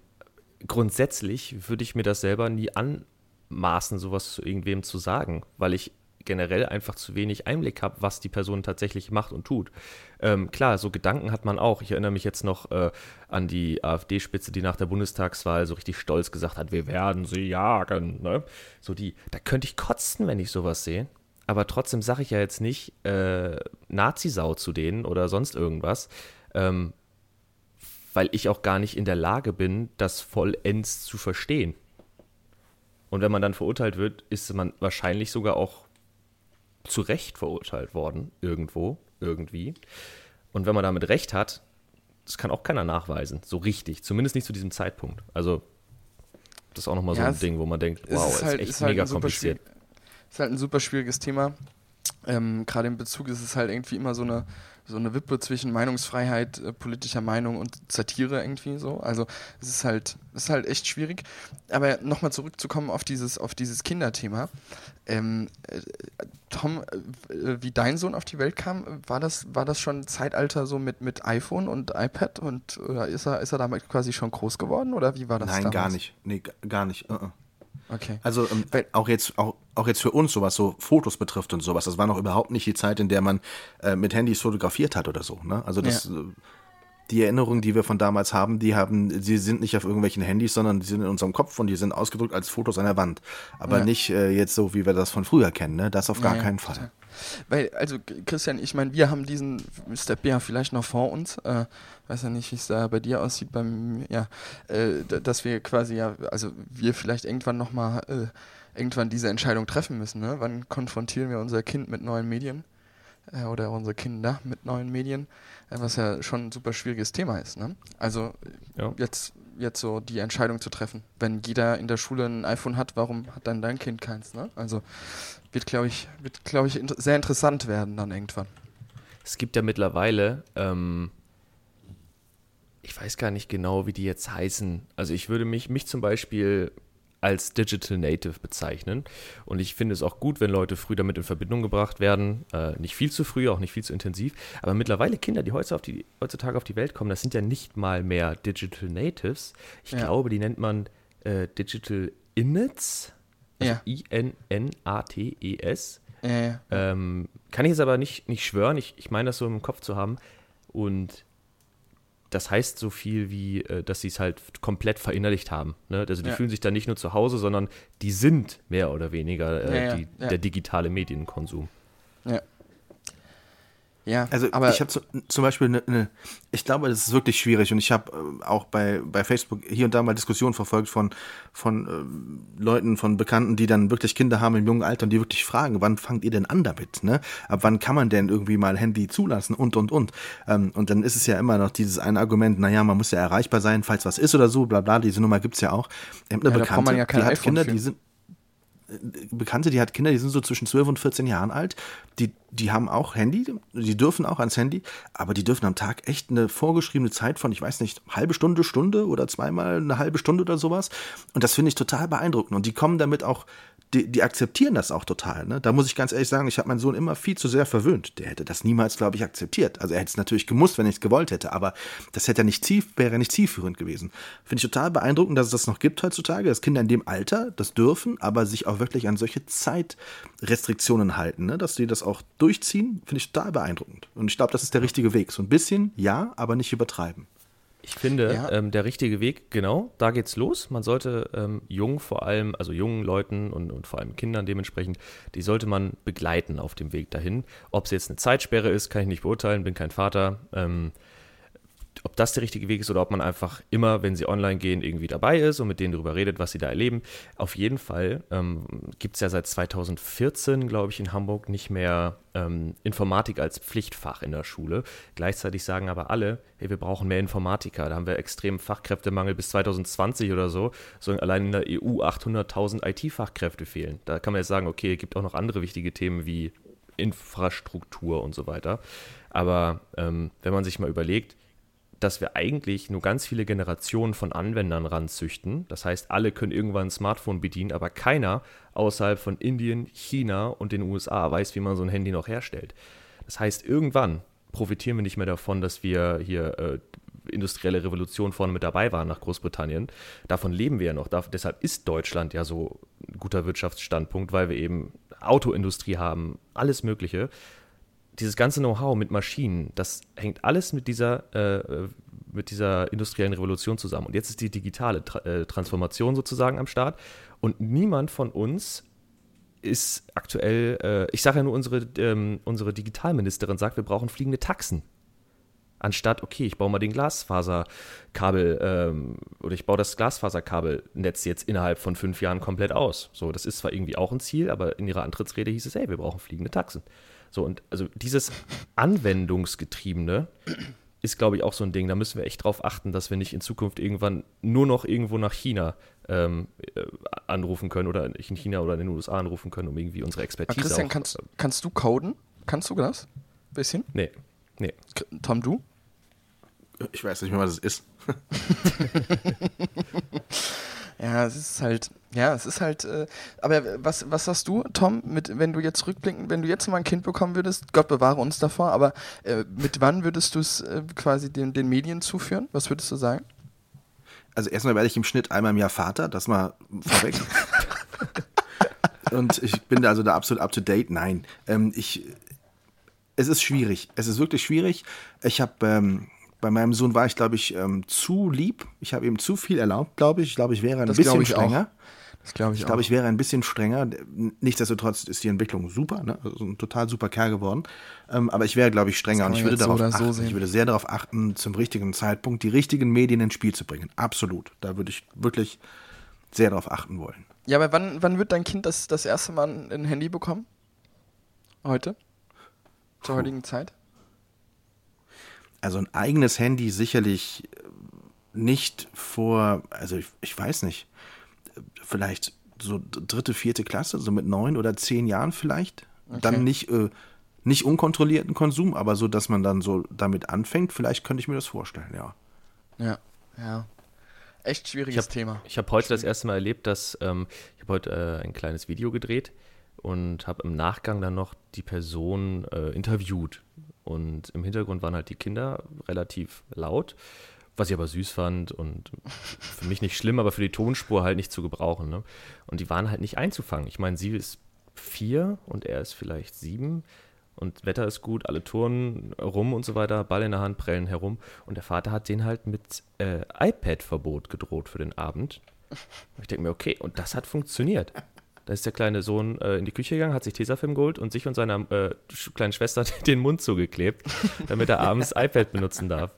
grundsätzlich würde ich mir das selber nie anmaßen, sowas zu irgendwem zu sagen, weil ich generell einfach zu wenig Einblick habe, was die Person tatsächlich macht und tut. Ähm, klar, so Gedanken hat man auch. Ich erinnere mich jetzt noch äh, an die AfD-Spitze, die nach der Bundestagswahl so richtig stolz gesagt hat, wir werden sie jagen. Ne? So die, da könnte ich kotzen, wenn ich sowas sehe aber trotzdem sage ich ja jetzt nicht äh, Nazi-Sau zu denen oder sonst irgendwas, ähm, weil ich auch gar nicht in der Lage bin, das vollends zu verstehen. Und wenn man dann verurteilt wird, ist man wahrscheinlich sogar auch zu Recht verurteilt worden, irgendwo, irgendwie. Und wenn man damit Recht hat, das kann auch keiner nachweisen, so richtig, zumindest nicht zu diesem Zeitpunkt. Also, das ist auch nochmal ja, so ein Ding, wo man denkt, wow, ist, halt, ist echt ist halt mega kompliziert. Ist halt ein super schwieriges Thema. Ähm, Gerade in Bezug ist es halt irgendwie immer so eine, so eine Wippe zwischen Meinungsfreiheit, äh, politischer Meinung und Satire irgendwie so. Also es ist halt, es ist halt echt schwierig. Aber nochmal zurückzukommen auf dieses, auf dieses Kinderthema. Ähm, äh, Tom, äh, wie dein Sohn auf die Welt kam, war das, war das schon Zeitalter so mit, mit iPhone und iPad und oder ist er, ist er damit quasi schon groß geworden oder wie war das? Nein, damals? gar nicht. Nee, gar nicht. Uh -uh. Okay. Also ähm, auch jetzt auch, auch jetzt für uns, sowas so Fotos betrifft und sowas, das war noch überhaupt nicht die Zeit, in der man äh, mit Handys fotografiert hat oder so. Ne? Also das, ja. Äh, die Erinnerungen, die wir von damals haben, die haben, sie sind nicht auf irgendwelchen Handys, sondern die sind in unserem Kopf und die sind ausgedrückt als Fotos an der Wand. Aber ja. nicht äh, jetzt so, wie wir das von früher kennen. Ne? Das auf gar ja, keinen Fall. Weil, also Christian, ich meine, wir haben diesen Step ja vielleicht noch vor uns. Äh, weiß ja nicht, wie es da bei dir aussieht, beim, ja, äh, dass wir quasi ja, also wir vielleicht irgendwann nochmal, äh, irgendwann diese Entscheidung treffen müssen. Ne? Wann konfrontieren wir unser Kind mit neuen Medien? Äh, oder unsere Kinder mit neuen Medien? Äh, was ja schon ein super schwieriges Thema ist. Ne? Also ja. jetzt jetzt so die Entscheidung zu treffen. Wenn jeder in der Schule ein iPhone hat, warum hat dann dein Kind keins? Ne? Also wird, glaube ich, wird, glaube ich, inter sehr interessant werden dann irgendwann. Es gibt ja mittlerweile, ähm, ich weiß gar nicht genau, wie die jetzt heißen. Also ich würde mich, mich zum Beispiel als Digital Native bezeichnen. Und ich finde es auch gut, wenn Leute früh damit in Verbindung gebracht werden. Äh, nicht viel zu früh, auch nicht viel zu intensiv. Aber mittlerweile Kinder, die, auf die heutzutage auf die Welt kommen, das sind ja nicht mal mehr Digital Natives. Ich ja. glaube, die nennt man äh, Digital Innets. Also ja. I-N-N-A-T-E-S. Ja. Ähm, kann ich jetzt aber nicht, nicht schwören. Ich, ich meine das so im Kopf zu haben. Und das heißt so viel wie, äh, dass sie es halt komplett verinnerlicht haben. Ne? Also die ja. fühlen sich da nicht nur zu Hause, sondern die sind mehr oder weniger äh, ja, ja, die, der digitale Medienkonsum. Ja. Ja, also aber ich habe zum Beispiel eine, eine, ich glaube, das ist wirklich schwierig und ich habe äh, auch bei, bei Facebook hier und da mal Diskussionen verfolgt von, von äh, Leuten, von Bekannten, die dann wirklich Kinder haben im jungen Alter und die wirklich fragen, wann fangt ihr denn an damit, ne? Ab wann kann man denn irgendwie mal Handy zulassen und und und. Ähm, und dann ist es ja immer noch dieses eine Argument, naja, man muss ja erreichbar sein, falls was ist oder so, bla bla, diese Nummer gibt's ja auch. Ich habe eine ja, Bekannte, ja die hat Kinder, für. die sind Bekannte, die hat Kinder, die sind so zwischen 12 und 14 Jahren alt. Die, die haben auch Handy, die dürfen auch ans Handy, aber die dürfen am Tag echt eine vorgeschriebene Zeit von, ich weiß nicht, halbe Stunde, Stunde oder zweimal eine halbe Stunde oder sowas. Und das finde ich total beeindruckend. Und die kommen damit auch die, die akzeptieren das auch total. Ne? Da muss ich ganz ehrlich sagen, ich habe meinen Sohn immer viel zu sehr verwöhnt. Der hätte das niemals, glaube ich, akzeptiert. Also er hätte es natürlich gemusst, wenn ich es gewollt hätte, aber das hätte nicht ziel, wäre nicht zielführend gewesen. Finde ich total beeindruckend, dass es das noch gibt heutzutage, dass Kinder in dem Alter das dürfen, aber sich auch wirklich an solche Zeitrestriktionen halten, ne? dass sie das auch durchziehen, finde ich total beeindruckend. Und ich glaube, das ist der richtige Weg. So ein bisschen, ja, aber nicht übertreiben. Ich finde, ja. ähm, der richtige Weg, genau, da geht's los. Man sollte ähm, jung vor allem, also jungen Leuten und, und, vor allem Kindern dementsprechend, die sollte man begleiten auf dem Weg dahin. Ob es jetzt eine Zeitsperre ist, kann ich nicht beurteilen, bin kein Vater. Ähm, ob das der richtige Weg ist oder ob man einfach immer, wenn sie online gehen, irgendwie dabei ist und mit denen darüber redet, was sie da erleben. Auf jeden Fall ähm, gibt es ja seit 2014, glaube ich, in Hamburg nicht mehr ähm, Informatik als Pflichtfach in der Schule. Gleichzeitig sagen aber alle, hey, wir brauchen mehr Informatiker. Da haben wir extremen Fachkräftemangel bis 2020 oder so. Sollen allein in der EU 800.000 IT-Fachkräfte fehlen. Da kann man jetzt sagen, okay, es gibt auch noch andere wichtige Themen wie Infrastruktur und so weiter. Aber ähm, wenn man sich mal überlegt, dass wir eigentlich nur ganz viele Generationen von Anwendern ranzüchten. Das heißt, alle können irgendwann ein Smartphone bedienen, aber keiner außerhalb von Indien, China und den USA weiß, wie man so ein Handy noch herstellt. Das heißt, irgendwann profitieren wir nicht mehr davon, dass wir hier äh, industrielle Revolution vorne mit dabei waren nach Großbritannien. Davon leben wir ja noch. Da, deshalb ist Deutschland ja so ein guter Wirtschaftsstandpunkt, weil wir eben Autoindustrie haben, alles Mögliche dieses ganze Know-how mit Maschinen, das hängt alles mit dieser, äh, mit dieser industriellen Revolution zusammen. Und jetzt ist die digitale Tra äh, Transformation sozusagen am Start. Und niemand von uns ist aktuell, äh, ich sage ja nur, unsere, ähm, unsere Digitalministerin sagt, wir brauchen fliegende Taxen. Anstatt, okay, ich baue mal den Glasfaserkabel ähm, oder ich baue das Glasfaserkabelnetz jetzt innerhalb von fünf Jahren komplett aus. So, das ist zwar irgendwie auch ein Ziel, aber in ihrer Antrittsrede hieß es, ey, wir brauchen fliegende Taxen. So, und also dieses Anwendungsgetriebene ist, glaube ich, auch so ein Ding. Da müssen wir echt drauf achten, dass wir nicht in Zukunft irgendwann nur noch irgendwo nach China ähm, äh, anrufen können oder in China oder in den USA anrufen können, um irgendwie unsere Expertise Aber Christian, auch, kannst, kannst du coden? Kannst du das? Bisschen? Nee. Nee. Tom, du? Ich weiß nicht mehr, was es ist. ja, es ist halt, ja, es ist halt, äh, aber was, was sagst du, Tom, mit, wenn du jetzt rückblicken, wenn du jetzt mal ein Kind bekommen würdest, Gott bewahre uns davor, aber äh, mit wann würdest du es äh, quasi den, den Medien zuführen? Was würdest du sagen? Also erstmal werde ich im Schnitt einmal im Jahr Vater, das mal vorweg. Und ich bin da also da absolut up to date. Nein, ähm, ich, es ist schwierig. Es ist wirklich schwierig. Ich habe ähm, bei meinem Sohn war ich, glaube ich, ähm, zu lieb. Ich habe ihm zu viel erlaubt, glaube ich. Ich glaube, ich wäre ein das bisschen strenger. Auch. Das glaube ich, ich glaube, ich wäre ein bisschen strenger. Nichtsdestotrotz ist die Entwicklung super, ne? also ein total super Kerl geworden. Ähm, aber ich wäre, glaube ich, strenger und ich würde darauf so achten. So ich würde sehr darauf achten, zum richtigen Zeitpunkt die richtigen Medien ins Spiel zu bringen. Absolut. Da würde ich wirklich sehr darauf achten wollen. Ja, aber wann, wann wird dein Kind das, das erste Mal ein Handy bekommen? Heute? Zur Puh. heutigen Zeit? Also ein eigenes Handy sicherlich nicht vor, also ich, ich weiß nicht, vielleicht so dritte, vierte Klasse, so mit neun oder zehn Jahren vielleicht. Okay. Dann nicht, äh, nicht unkontrollierten Konsum, aber so, dass man dann so damit anfängt, vielleicht könnte ich mir das vorstellen, ja. Ja, ja. Echt Ich schwieriges hab- Thema. Ich habe heute das erste Mal erlebt, dass ähm, ich habe heute äh, ein kleines Video gedreht und habe im Nachgang dann noch die Person äh, interviewt. Und im Hintergrund waren halt die Kinder relativ laut, was ich aber süß fand und für mich nicht schlimm, aber für die Tonspur halt nicht zu gebrauchen. Ne? Und die waren halt nicht einzufangen. Ich meine, sie ist vier und er ist vielleicht sieben. Und Wetter ist gut, alle turnen rum und so weiter, Ball in der Hand, prellen herum. Und der Vater hat den halt mit äh, iPad-Verbot gedroht für den Abend. Und ich denke mir, okay, und das hat funktioniert. Da ist der kleine Sohn äh, in die Küche gegangen, hat sich Tesafilm geholt und sich und seiner äh, kleinen Schwester den Mund zugeklebt, damit er abends iPad benutzen darf.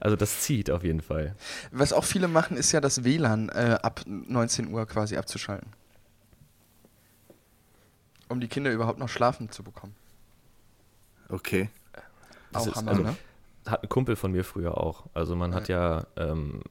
Also das zieht auf jeden Fall. Was auch viele machen, ist ja das WLAN äh, ab 19 Uhr quasi abzuschalten. Um die Kinder überhaupt noch schlafen zu bekommen. Okay. Das auch ist- Hammer, also- ne? Hat ein Kumpel von mir früher auch. Also man hat ja, ähm,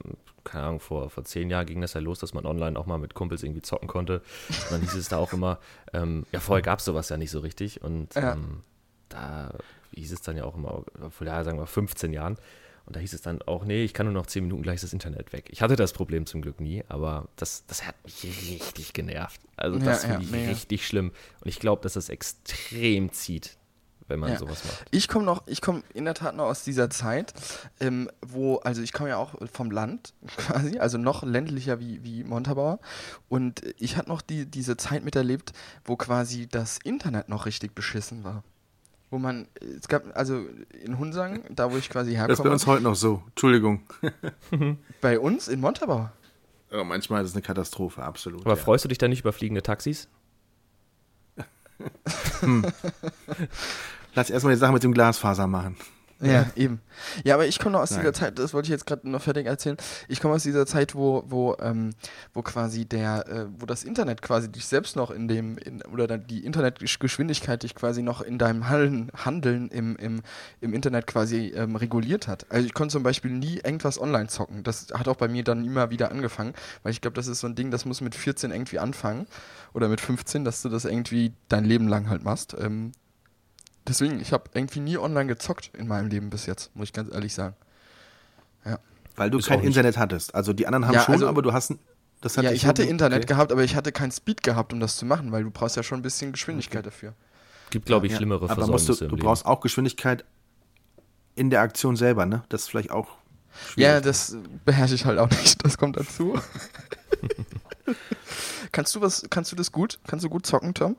keine Ahnung, vor, vor zehn Jahren ging das ja los, dass man online auch mal mit Kumpels irgendwie zocken konnte. Und dann hieß es da auch immer, ähm, ja, vorher gab es sowas ja nicht so richtig. Und Ja. ähm, da hieß es dann ja auch immer, vor ja, sagen wir 15 Jahren. Und da hieß es dann auch, nee, ich kann nur noch 10 Minuten gleich das Internet weg. Ich hatte das Problem zum Glück nie, aber das, das hat mich richtig genervt. Also das ja, finde ich richtig schlimm. Und ich glaube, dass das extrem zieht, wenn man Ja. sowas macht. Ich komme noch, ich komme in der Tat noch aus dieser Zeit, ähm, wo, also ich komme ja auch vom Land quasi, also noch ländlicher wie, wie Montabaur. Und ich hatte noch die, diese Zeit miterlebt, wo quasi das Internet noch richtig beschissen war. Wo man, es gab, also in Hunsang, da wo ich quasi Das ist bei herkomme, uns heute noch so. Entschuldigung. bei uns in Montabaur. Ja, manchmal ist es eine Katastrophe, absolut. Aber ja. freust du dich da nicht über fliegende Taxis? Lass erstmal die Sache mit dem Glasfaser machen. Ja, eben. Ja, aber ich komme noch aus Nein. dieser Zeit, das wollte ich jetzt gerade noch fertig erzählen. Ich komme aus dieser Zeit, wo, wo, ähm, wo quasi der, äh, wo das Internet quasi dich selbst noch in dem, in, oder die Internetgeschwindigkeit dich quasi noch in deinem Handeln, Handeln im, im, im Internet quasi ähm, reguliert hat. Also ich konnte zum Beispiel nie irgendwas online zocken. Das hat auch bei mir dann immer wieder angefangen, weil ich glaube, das ist so ein Ding, das muss mit 14 irgendwie anfangen oder mit 15, dass du das irgendwie dein Leben lang halt machst. Ähm, deswegen, ich habe irgendwie nie online gezockt in meinem Leben bis jetzt, muss ich ganz ehrlich sagen. Weil du Ist kein Internet hattest. Also die anderen haben Ja, schon, also- aber du hast. Das hat ja, ich hatte Internet okay. gehabt, aber ich hatte keinen Speed gehabt, um das zu machen, weil du brauchst ja schon ein bisschen Geschwindigkeit dafür. Gibt, glaube ich, Ja, schlimmere Aber musst du, du brauchst auch Geschwindigkeit in der Aktion selber, ne? Das ist vielleicht auch. Ja, schwierig. das beherrsche ich halt auch nicht. Das kommt dazu. kannst du was, kannst du das gut? Kannst du gut zocken, Tom?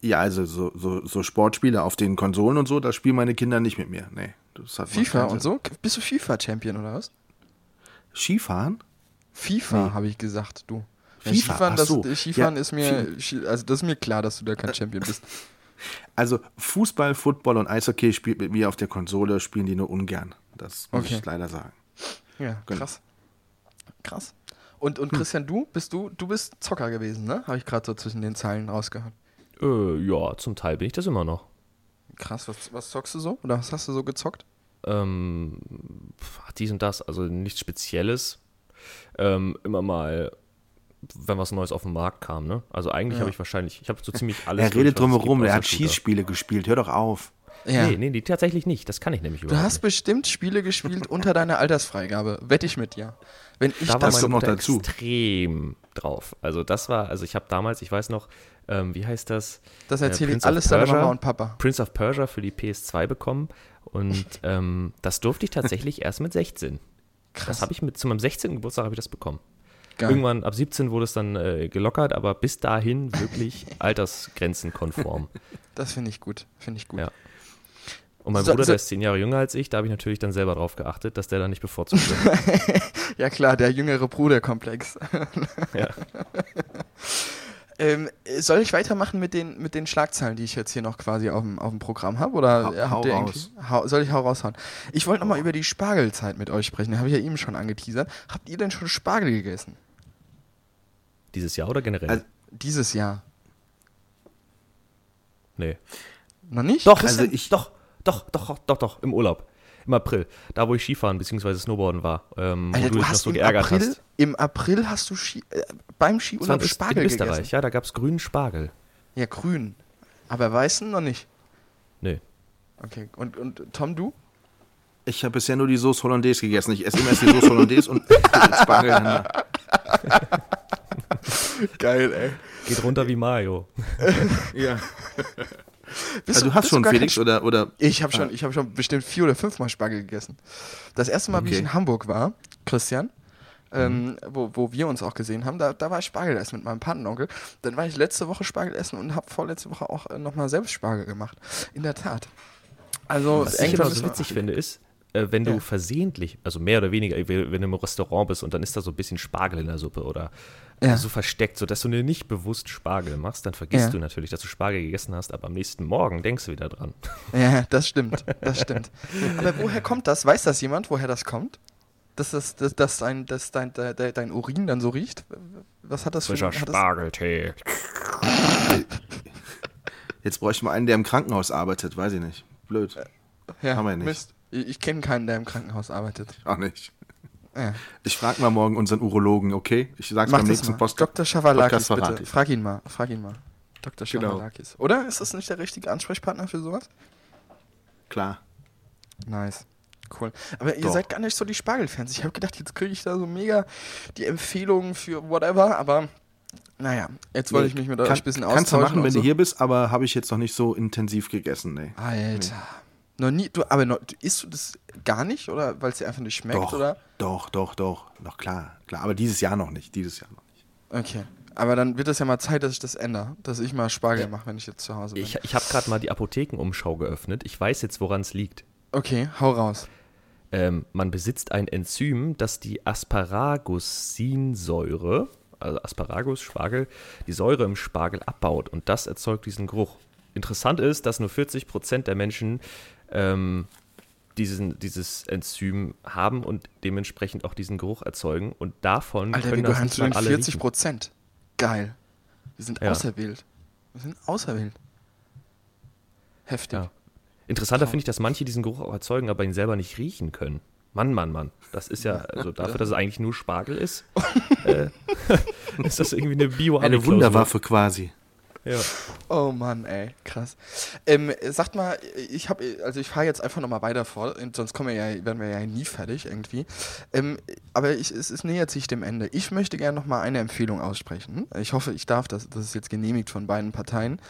Ja, also so, so, so Sportspiele auf den Konsolen und so, da spielen meine Kinder nicht mit mir. Nee. Das hat FIFA und so? Bist du FIFA-Champion oder was? Skifahren? FIFA, Nee. habe ich gesagt, du. FIFA, Skifahren, das, so. Skifahren Ja, ist mir, also das ist mir klar, dass du da kein Champion bist. Also Fußball, Football und Eishockey spielt mit mir auf der Konsole, spielen die nur ungern. Das muss Okay. ich leider sagen. Ja, Genau. krass. Krass. Und, und Christian, du bist du, du bist Zocker gewesen, ne? Habe ich gerade so zwischen den Zeilen rausgehört. Äh, ja, zum Teil bin ich das immer noch. Krass, was, was zockst du so? Oder was hast du so gezockt? Ähm, dies und das, also nichts Spezielles. Ähm, immer mal, wenn was Neues auf den Markt kam, ne? Also eigentlich Ja. habe ich wahrscheinlich, ich habe so ziemlich alles. Er redet drumherum, er hat. Schießspiele gespielt. Hör doch auf. Ja. Nee, nee, die tatsächlich nicht. Das kann ich nämlich Du überhaupt hast bestimmt Spiele gespielt unter deiner Altersfreigabe. Wette ich mit dir. Wenn ich da war das doch meine noch Mutter dazu. extrem drauf. Also das war, also ich habe damals, ich weiß noch, ähm, wie heißt das? Das äh, erzähle ich Prince of alles deiner. Mama und Papa. Prince of Persia für die PS2 bekommen und ähm, das durfte ich tatsächlich erst mit 16. Krass. Das habe ich mit zu meinem 16. Geburtstag habe ich das bekommen. Geil. Irgendwann ab 17 wurde es dann äh, gelockert, aber bis dahin wirklich altersgrenzenkonform. Das finde ich gut. Finde ich gut. Ja. Und mein So- Bruder, so- der ist zehn Jahre jünger als ich, da habe ich natürlich dann selber drauf geachtet, dass der da nicht bevorzugt wird. Ja klar, der jüngere Bruderkomplex. ja. Ähm, soll ich weitermachen mit den, mit den Schlagzeilen, die ich jetzt hier noch quasi auf dem, auf dem Programm habe? Oder Hau- äh, habt hau ihr raus. hau, soll ich hau raushauen? Ich wollte nochmal über die Spargelzeit mit euch sprechen. Habe ich ja eben schon angeteasert. Habt ihr denn schon Spargel gegessen? Dieses Jahr oder generell? Also- Dieses Jahr? nee. Noch nicht? Doch, Also also ich- ich, doch, doch, doch, doch, doch, im Urlaub. Im April. Da, wo ich Skifahren bzw. Snowboarden war. Ähm, Alter, wo du du dich noch hast so im geärgert April, hast. im April hast du Ski, äh, beim Skiurlaub Spargel in Österreich, gegessen. ja, da gab es grünen Spargel. Ja, grün. Aber weißen noch nicht. Nee. Okay. Und, und Tom, du? Ich habe bisher nur die Sauce Hollandaise gegessen. Ich esse immer erst die Sauce Hollandaise und Spargel. Geil, ey. Geht runter wie Mario. Ja. Bist Also, du hast schon Felix oder, oder Ich habe schon, ich habe schon bestimmt vier oder fünfmal Spargel gegessen. Das erste Mal, wie ich Okay. in Hamburg war, Christian, ähm, wo, wo wir uns auch gesehen haben, da, da war ich Spargel essen mit meinem Patenonkel. Dann war ich letzte Woche Spargel essen und habe vorletzte Woche auch äh, nochmal selbst Spargel gemacht. In der Tat. Also, Was ich immer so witzig finde, ist, äh, wenn du Ja. versehentlich, also mehr oder weniger, wenn du im Restaurant bist und dann ist da so ein bisschen Spargel in der Suppe oder Ja. so versteckt, sodass du dir nicht bewusst Spargel machst, dann vergisst Ja. du natürlich, dass du Spargel gegessen hast, aber am nächsten Morgen denkst du wieder dran. Ja, das stimmt, das stimmt. Aber woher kommt das? Weiß das jemand, woher das kommt? Dass, das, dass, dass, dein, dass dein, de, de, dein Urin dann so riecht? Was hat das für Frischer hat das, Spargeltee. jetzt bräuchte man einen, der im Krankenhaus arbeitet, weiß ich nicht. Blöd. ja, haben wir nicht. Mist. Ich, ich kenne keinen, der im Krankenhaus arbeitet. Auch nicht. Ja. Ich frage mal morgen unseren Urologen, okay? Ich sag's Mach beim nächsten. Post. Dr. Schavalakis, Podcast bitte. verrate ich. Frag ihn mal, frag ihn mal. Dr. Genau. Schavalakis. Oder? Ist das nicht der richtige Ansprechpartner für sowas? Klar. Nice. Cool. Aber ihr Doch. seid gar nicht so die Spargelfans. Ich habe gedacht, jetzt kriege ich da so mega die Empfehlungen für whatever, aber naja, jetzt wollte ich mich mit euch Kann, ein bisschen Kannst du austauschen. machen, wenn so. du hier bist, aber habe ich jetzt noch nicht so intensiv gegessen, nee. Alter. Noch nie, du, aber noch, du, isst du das gar nicht oder weil es dir einfach nicht schmeckt Doch, oder? doch, doch, doch. Doch, klar, klar. Aber dieses Jahr noch nicht, dieses Jahr noch nicht. Okay. Aber dann wird es ja mal Zeit, dass ich das ändere, dass ich mal Spargel mache, wenn ich jetzt zu Hause bin. Ich, ich habe gerade mal die Apothekenumschau geöffnet. Ich weiß jetzt, woran es liegt. okay, hau raus. Ähm, man besitzt ein Enzym, das die Asparagusinsäure, also Asparagus, Spargel, die Säure im Spargel abbaut und das erzeugt diesen Geruch. Interessant ist, dass nur 40% der Menschen ähm, diesen, dieses Enzym haben und dementsprechend auch diesen Geruch erzeugen und davon Alter, wir können das gehören nicht zu den mal alle 40 riechen. Prozent. Geil. Wir sind Ja. auserwählt. Wir sind auserwählt. Heftig. Ja. Interessanter finde ich, dass manche diesen Geruch auch erzeugen, aber ihn selber nicht riechen können. Mann, Mann, Mann. Das ist ja, also dafür, dass es eigentlich nur Spargel ist, äh, ist das irgendwie eine bio Eine Wunderwaffe quasi. Ja. Oh Mann, ey, krass. Ähm, sagt mal, ich habe, also ich fahre jetzt einfach nochmal weiter vor, sonst kommen wir ja, werden wir ja nie fertig irgendwie. Ähm, aber ich, es, es nähert sich dem Ende. Ich möchte gerne nochmal eine Empfehlung aussprechen. Ich hoffe, ich darf das, das ist jetzt genehmigt von beiden Parteien.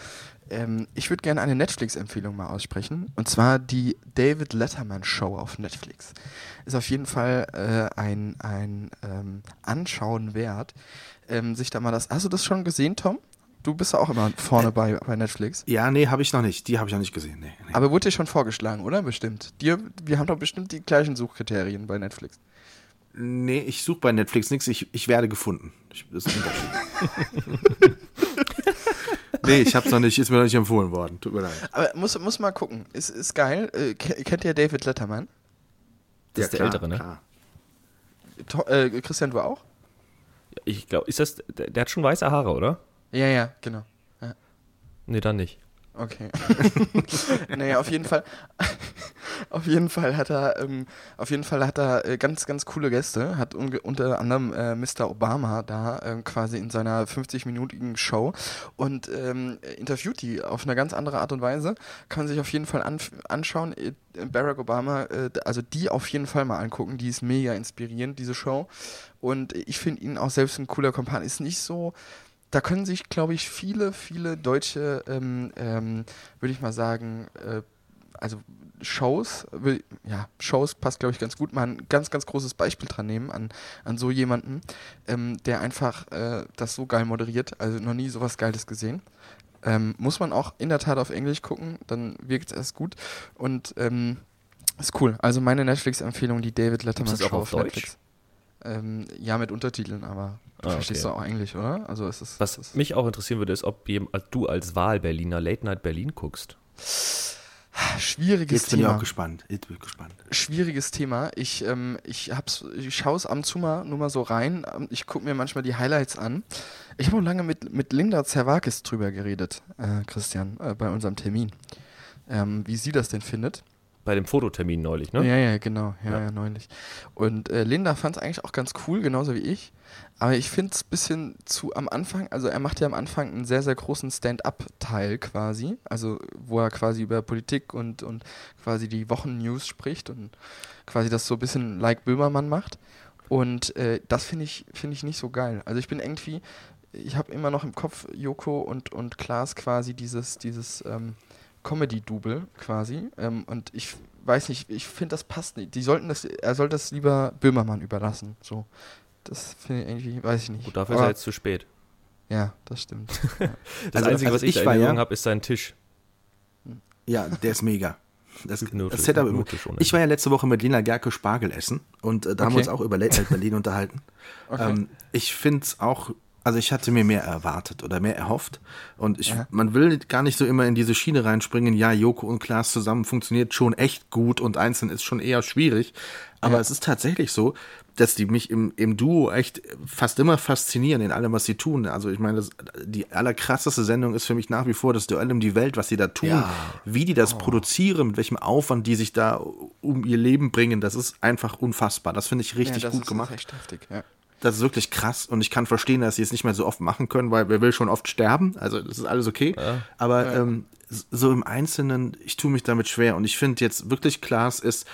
Ähm, ich würde gerne eine Netflix-Empfehlung mal aussprechen. Und zwar die David Letterman Show auf Netflix. Ist auf jeden Fall äh, ein, ein ähm, Anschauen wert. Ähm, sich da mal das. Hast du das schon gesehen, Tom? Du bist ja auch immer vorne bei, bei Netflix. Ja, nee, habe ich noch nicht. Die habe ich noch nicht gesehen. Nee, nee. Aber wurde dir schon vorgeschlagen, oder? Bestimmt. Dir, wir haben doch bestimmt die gleichen Suchkriterien bei Netflix. nee ich suche bei Netflix nichts. Ich, ich werde gefunden. Ich, das ist ein Unterschied. nee, ich habe noch nicht. Ist mir noch nicht empfohlen worden. Tut mir leid. Aber muss, muss mal gucken. Ist, ist geil. Äh, ke- kennt ihr David Letterman? Das ist der Ältere, ne? Klar. To äh, Christian, du auch? Ich glaube, ist das, der, der hat schon weiße Haare, oder? Ja, ja, genau. Nee, dann nicht. Okay. naja, auf jeden Fall. auf jeden Fall hat er, ähm, auf jeden Fall hat er äh, ganz, ganz coole Gäste. Hat unge- unter anderem äh, Mr. Obama da ähm, quasi in seiner 50-minütigen Show und ähm, interviewt die auf eine ganz andere Art und Weise. Kann man sich auf jeden Fall an anschauen. Äh, Barack Obama, äh, also die auf jeden Fall mal angucken. Die ist mega inspirierend, diese Show. Und ich finde ihn auch selbst ein cooler Kompan. Ist nicht so da können sich, glaube ich, viele, viele deutsche, ähm, ähm, würde ich mal sagen, äh, also Shows, ja, Shows passt, glaube ich, ganz gut, mal ein ganz, ganz großes Beispiel dran nehmen an, an so jemanden, ähm, der einfach äh, das so geil moderiert, also noch nie sowas Geiles gesehen. Ähm, muss man auch in der Tat auf Englisch gucken, dann wirkt es erst gut und ähm, ist cool. Also meine Netflix-Empfehlung, die David Letterman Show auf Deutsch? Netflix. Ähm, ja, mit Untertiteln, aber du Ah, verstehst okay. doch auch Englisch, oder? Also es ist Was es ist mich auch interessieren würde, ist, ob du als Wahl-Berliner Late Night Berlin guckst. schwieriges Jetzt bin ich Thema. auch gespannt. Jetzt bin ich gespannt. Schwieriges Thema. Ich, ähm, ich, hab's, ich schaue es ab und zu mal nur mal so rein. Ähm, Ich gucke mir manchmal die Highlights an. Ich habe auch lange mit, mit Linda Zerwakis drüber geredet, äh, Christian, äh, bei unserem Termin. Ähm, wie sie das denn findet. Bei dem Fototermin neulich, ne? Ja, ja, genau. Ja, Ja. ja, neulich. Und äh, Linda fand es eigentlich auch ganz cool, genauso wie ich. Aber ich finde es ein bisschen zu am Anfang, also er macht ja am Anfang einen sehr, sehr großen Stand-up-Teil quasi. Also wo er quasi über Politik und, und quasi die Wochennews spricht und quasi das so ein bisschen like Böhmermann macht. Und äh, das finde ich, finde ich nicht so geil. Also ich bin irgendwie, ich habe immer noch im Kopf Joko und, und Klaas quasi dieses, dieses ähm, Comedy-Double quasi. Ähm, und ich weiß nicht, ich finde, das passt nicht. Die sollten das, er soll das lieber Böhmermann überlassen. So. Das finde ich irgendwie, weiß ich nicht. Gut, dafür ist Aber- er jetzt zu spät. Ja, das stimmt. Das Also- Einzige, also was ich, ich da in ja- habe, ist sein Tisch. Ja, der ist mega. Das, das Setup, ich war ja letzte Woche mit Lena Gerke Spargel essen und äh, da haben wir Okay. uns auch über Late Night Berlin unterhalten. Okay. Ähm, ich finde es auch, also ich hatte mir mehr erwartet oder mehr erhofft und ich, Ja. man will gar nicht so immer in diese Schiene reinspringen, ja, Joko und Klaas zusammen funktioniert schon echt gut und einzeln ist schon eher schwierig, aber Ja. es ist tatsächlich so, dass die mich im, im Duo echt fast immer faszinieren in allem, was sie tun. Also ich meine, das, die allerkrasseste Sendung ist für mich nach wie vor das Duell um die Welt, was sie da tun, Ja. wie die das produzieren, mit welchem Aufwand die sich da um ihr Leben bringen, das ist einfach unfassbar. Das finde ich richtig gut ist gemacht. echt heftig, ja. Das ist wirklich krass und ich kann verstehen, dass sie es nicht mehr so oft machen können, weil wer will schon oft sterben. Also das ist alles okay. Aber Ähm, so im Einzelnen, ich tue mich damit schwer und ich finde jetzt wirklich Klaas ist,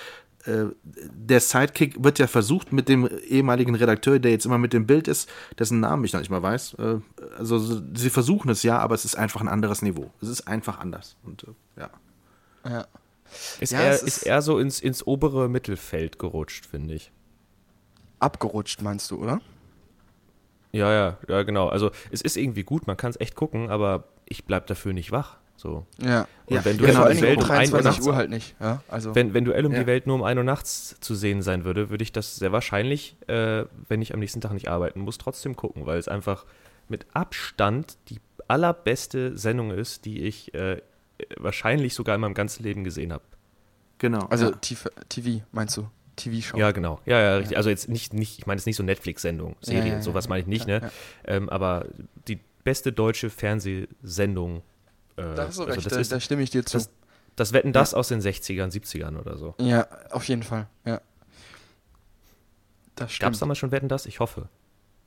äh, der Sidekick wird ja versucht mit dem ehemaligen Redakteur, der jetzt immer mit dem Bild ist, dessen Namen ich noch nicht mal weiß. Äh, also so- sie versuchen es ja, aber es ist einfach ein anderes Niveau. Es ist einfach anders. Und äh, ja. ja. Ist, Ja, er, es ist, ist- er so ins, ins obere Mittelfeld gerutscht, finde ich. Abgerutscht, meinst du, oder? Ja, ja, ja, genau. Also es ist irgendwie gut, man kann es echt gucken, aber ich bleib dafür nicht wach. So. Ja. Und Ja, wenn ja, Duell genau, vor um die Welt um um 1 Uhr 23 nachts, Uhr halt nicht. Ja, also, wenn, wenn Duell um Ja. die Welt nur um 1 Uhr nachts zu sehen sein würde, würde ich das sehr wahrscheinlich, äh, wenn ich am nächsten Tag nicht arbeiten muss, trotzdem gucken, weil es einfach mit Abstand die allerbeste Sendung ist, die ich äh, wahrscheinlich sogar in meinem ganzen Leben gesehen habe. Genau. also ja. TV, TV, meinst du? TV-Show. Ja, genau. Ja, ja, richtig. Also jetzt nicht, nicht ich meine jetzt nicht so Netflix-Sendung, Serien, ja, ja, sowas meine ich nicht, ja, ne? Ähm, aber die beste deutsche Fernsehsendung. Äh, Da hast du also recht, das da, ist da stimme ich dir zu. das, das Wetten das aus den 60ern, 70ern oder so. ja, auf jeden Fall, ja. Das Gab es damals schon Wetten das? Ich hoffe.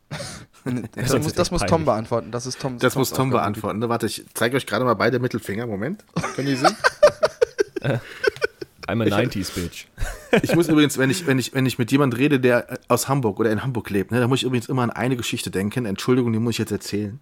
Das, muss, ist das muss Tom beantworten. Das ist Tom. Das Toms muss Tom beantworten. Ne, Warte, ich zeige euch gerade mal beide Mittelfinger. Moment. Können die sehen? I'm a 90s Bitch. Ich muss übrigens, wenn ich, wenn ich, wenn ich mit jemand rede, der aus Hamburg oder in Hamburg lebt, ne, da muss ich übrigens immer an eine Geschichte denken. Entschuldigung, die muss ich jetzt erzählen.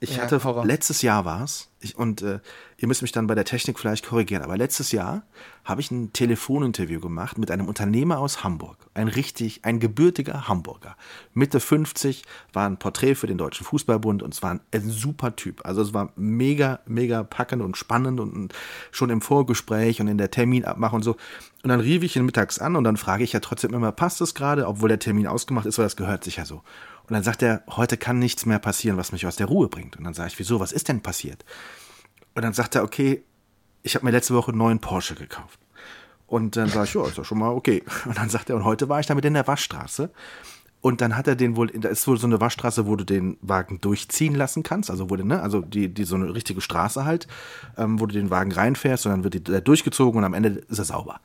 Ich Ja, hatte, raus. letztes Jahr war es, und äh, ihr müsst mich dann bei der Technik vielleicht korrigieren, aber letztes Jahr habe ich ein Telefoninterview gemacht mit einem Unternehmer aus Hamburg. Ein richtig, ein gebürtiger Hamburger. Mitte 50, war ein Porträt für den Deutschen Fußballbund und es war ein, ein super Typ. Also es war mega, mega packend und spannend und schon im Vorgespräch und in der Terminabmachung und so. Und dann rief ich ihn mittags an und dann frage ich ja trotzdem immer, passt es gerade, obwohl der Termin ausgemacht ist, weil das gehört sich ja so. Und dann sagt er, heute kann nichts mehr passieren, was mich aus der Ruhe bringt. Und dann sage ich, wieso, was ist denn passiert? Und dann sagt er, okay, ich habe mir letzte Woche einen neuen Porsche gekauft. Und dann sage ich, ja, ist doch schon mal okay. Und dann sagt er, und heute war ich damit in der Waschstraße. Und dann hat er den wohl, da ist wohl so eine Waschstraße, wo du den Wagen durchziehen lassen kannst, also wo du, ne, also die, die so eine richtige Straße halt, ähm, wo du den Wagen reinfährst und dann wird die, der durchgezogen und am Ende ist er sauber.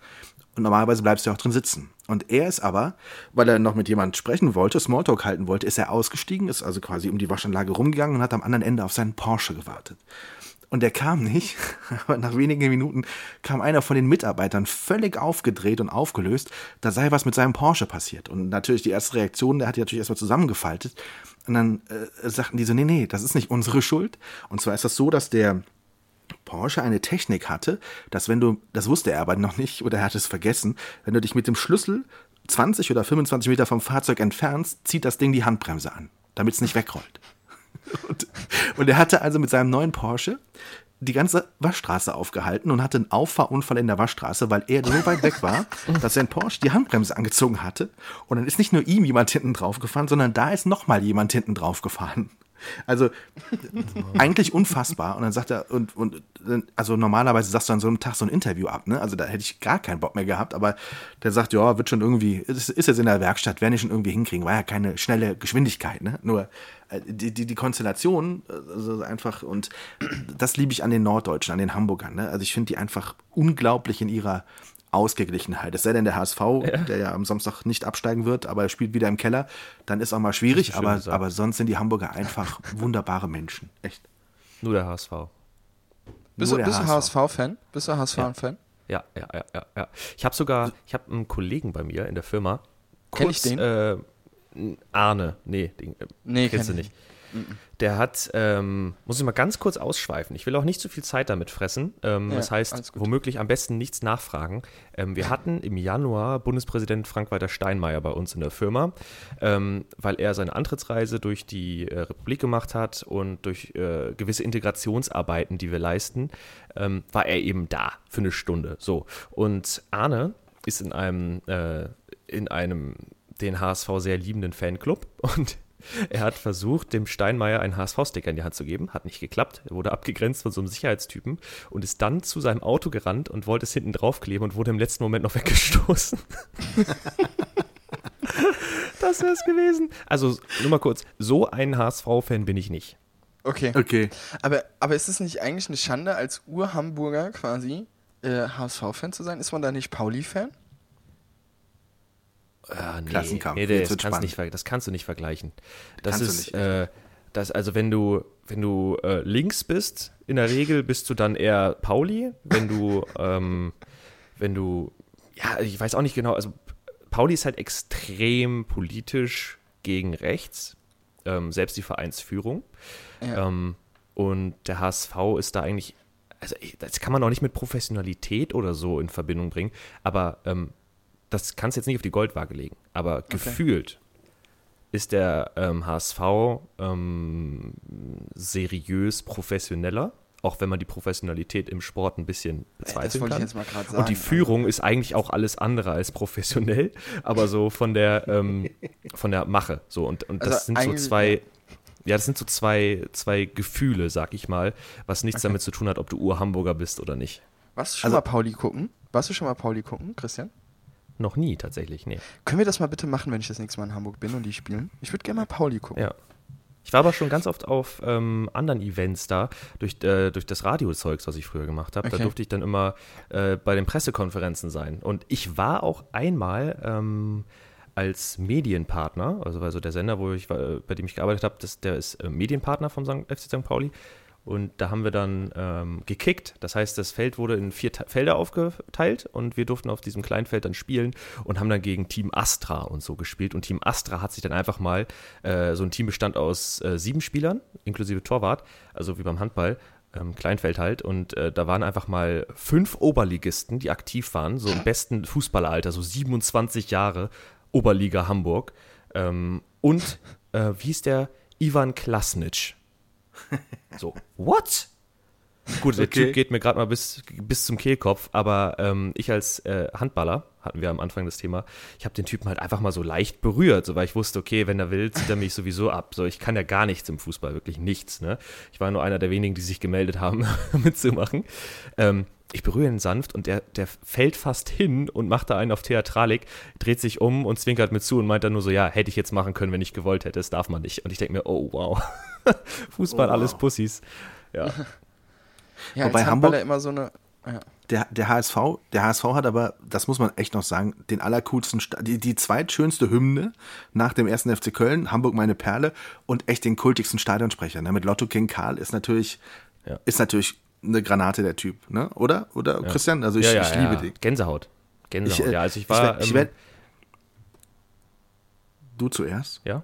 Und normalerweise bleibst du ja auch drin sitzen. Und er ist aber, weil er noch mit jemandem sprechen wollte, Smalltalk halten wollte, ist er ausgestiegen, ist also quasi um die Waschanlage rumgegangen und hat am anderen Ende auf seinen Porsche gewartet. Und der kam nicht, aber nach wenigen Minuten kam einer von den Mitarbeitern völlig aufgedreht und aufgelöst, da sei was mit seinem Porsche passiert. Und natürlich die erste Reaktion, der hat die natürlich erstmal zusammengefaltet. Und dann äh, sagten die so, nee, nee, das ist nicht unsere Schuld. Und zwar ist das so, dass der Porsche eine Technik hatte, dass wenn du, das wusste er aber noch nicht oder er hat es vergessen, wenn du dich mit dem Schlüssel 20 oder 25 Meter vom Fahrzeug entfernst, zieht das Ding die Handbremse an, damit es nicht wegrollt. Und, und er hatte also mit seinem neuen Porsche die ganze Waschstraße aufgehalten und hatte einen Auffahrunfall in der Waschstraße, weil er so weit weg war, dass sein Porsche die Handbremse angezogen hatte. Und dann ist nicht nur ihm jemand hinten drauf gefahren, sondern da ist nochmal jemand hinten drauf gefahren. Also eigentlich unfassbar. Und dann sagt er, und, und also normalerweise sagst du an so einem Tag so ein Interview ab, ne? Also da hätte ich gar keinen Bock mehr gehabt, aber der sagt, ja, wird schon irgendwie, ist, ist jetzt in der Werkstatt, werden die schon irgendwie hinkriegen, war ja keine schnelle Geschwindigkeit, ne? Nur äh, die, die, die Konstellation, also einfach, und das liebe ich an den Norddeutschen, an den Hamburgern, ne? Also ich finde die einfach unglaublich in ihrer Ausgeglichenheit. Es sei denn, der HSV, der ja am Samstag nicht absteigen wird, aber er spielt wieder im Keller, dann ist auch mal schwierig, aber, aber sonst sind die Hamburger einfach wunderbare Menschen. Echt. Nur der HSV. Bist, Nur du, der bist du HSV. HSV-Fan? Bist du HSV-Fan? Ja, ja, ja, ja, ja. Ich habe sogar, ich habe einen Kollegen bei mir in der Firma. Kenn ich den? Äh, Arne, nee, den, äh, Nee, kennst du kenn ich Der hat, ähm, muss ich mal ganz kurz ausschweifen. Ich will auch nicht zu viel Zeit damit fressen. Ähm, Ja, das heißt, womöglich am besten nichts nachfragen. Ähm, wir hatten im Januar Bundespräsident Frank-Walter Steinmeier bei uns in der Firma, ähm, weil er seine Antrittsreise durch die äh, Republik gemacht hat und durch äh, gewisse Integrationsarbeiten, die wir leisten, ähm, war er eben da für eine Stunde. So. Und Arne ist in einem, äh, in einem den HSV sehr liebenden Fanclub und er hat versucht, dem Steinmeier einen HSV-Sticker in die Hand zu geben, hat nicht geklappt, er wurde abgegrenzt von so einem Sicherheitstypen und ist dann zu seinem Auto gerannt und wollte es hinten draufkleben und wurde im letzten Moment noch weggestoßen. das wäre es gewesen. Also, nur mal kurz, so ein HSV-Fan bin ich nicht. Okay. Okay. Aber, aber ist es nicht eigentlich eine Schande, als Ur-Hamburger quasi äh, HSV-Fan zu sein? Ist man da nicht Pauli-Fan? Ah, nee, Klassenkampf, Nee, das, kannst nicht, das kannst du nicht vergleichen. Das Kannst ist, nicht. äh, das, also wenn du, wenn du äh, links bist, in der Regel bist du dann eher Pauli. Wenn du, ähm, wenn du, ja, ich weiß auch nicht genau, also Pauli ist halt extrem politisch gegen rechts, ähm, selbst die Vereinsführung. Ja. Ähm, und der HSV ist da eigentlich, also das kann man auch nicht mit Professionalität oder so in Verbindung bringen, aber ähm, das kannst du jetzt nicht auf die Goldwaage legen. Aber gefühlt ist der ähm, HSV ähm, seriös professioneller, auch wenn man die Professionalität im Sport ein bisschen bezweifeln ich kann. jetzt mal gerade sagen. Und die Führung ist eigentlich auch alles andere als professionell, aber so von der ähm, von der Mache. So und, und das Also sind so zwei, ja, das sind so zwei, zwei Gefühle, sag ich mal, was nichts damit zu tun hat, ob du Ur-Hamburger bist oder nicht. Warst du schon Also- mal Pauli gucken? Warst du schon mal Pauli gucken, Christian? Noch nie tatsächlich, nee. Können wir das mal bitte machen, wenn ich das nächste Mal in Hamburg bin und die spielen? Ich würde gerne mal Pauli gucken. Ja. Ich war aber schon ganz oft auf ähm, anderen Events da, durch, äh, durch das Radiozeugs, was ich früher gemacht habe. Da Okay. durfte ich dann immer äh, bei den Pressekonferenzen sein. Und ich war auch einmal ähm, als Medienpartner, also, also der Sender, wo ich, war, bei dem ich gearbeitet habe, der ist äh, Medienpartner vom. FC St. Pauli. Und da haben wir dann ähm, gekickt. Das heißt, das Feld wurde in vier Te Felder aufgeteilt und wir durften auf diesem kleinen Feld dann spielen und haben dann gegen Team Astra und so gespielt. Und Team Astra hat sich dann einfach mal, äh, so ein Team bestand aus äh, sieben Spielern, inklusive Torwart, also wie beim Handball, ähm, Kleinfeld halt. Und äh, da waren einfach mal fünf Oberligisten, die aktiv waren, so im besten Fußballeralter, so 27 Jahre, Oberliga Hamburg. Ähm, und äh, wie hieß der? Ivan Klasnic. So, what? Gut, der Okay. Typ geht mir gerade mal bis, bis zum Kehlkopf, aber ähm, ich als äh, Handballer, hatten wir am Anfang das Thema, ich habe den Typen halt einfach mal so leicht berührt, so, weil ich wusste, okay, wenn er will, zieht er mich sowieso ab. So, ich kann ja gar nichts im Fußball, wirklich nichts. Ne? Ich war nur einer der wenigen, die sich gemeldet haben, mitzumachen. Ähm, ich berühre ihn sanft und der, der fällt fast hin und macht da einen auf Theatralik, dreht sich um und zwinkert mir zu und meint dann nur so, ja, hätte ich jetzt machen können, wenn ich gewollt hätte, das darf man nicht. Und ich denke mir, oh wow, Fußball, Oh, wow. alles Pussys. Ja. Ja, Wobei Hamburg- immer so eine. Ja. Der, der HSV, der HSV hat aber, das muss man echt noch sagen, den allercoolsten, die, die zweitschönste Hymne nach dem ersten FC Köln, Hamburg meine Perle und echt den kultigsten Stadionsprecher. Ne? Mit Lotto King Karl ist natürlich, Ja. ist natürlich eine Granate der Typ, ne? Oder? Oder Christian? Also ich, ja, ja, ich liebe ja. den. Gänsehaut. Gänsehaut, äh, ja. Also ich ich war. werd- ich ähm, werd- Du zuerst? Ja.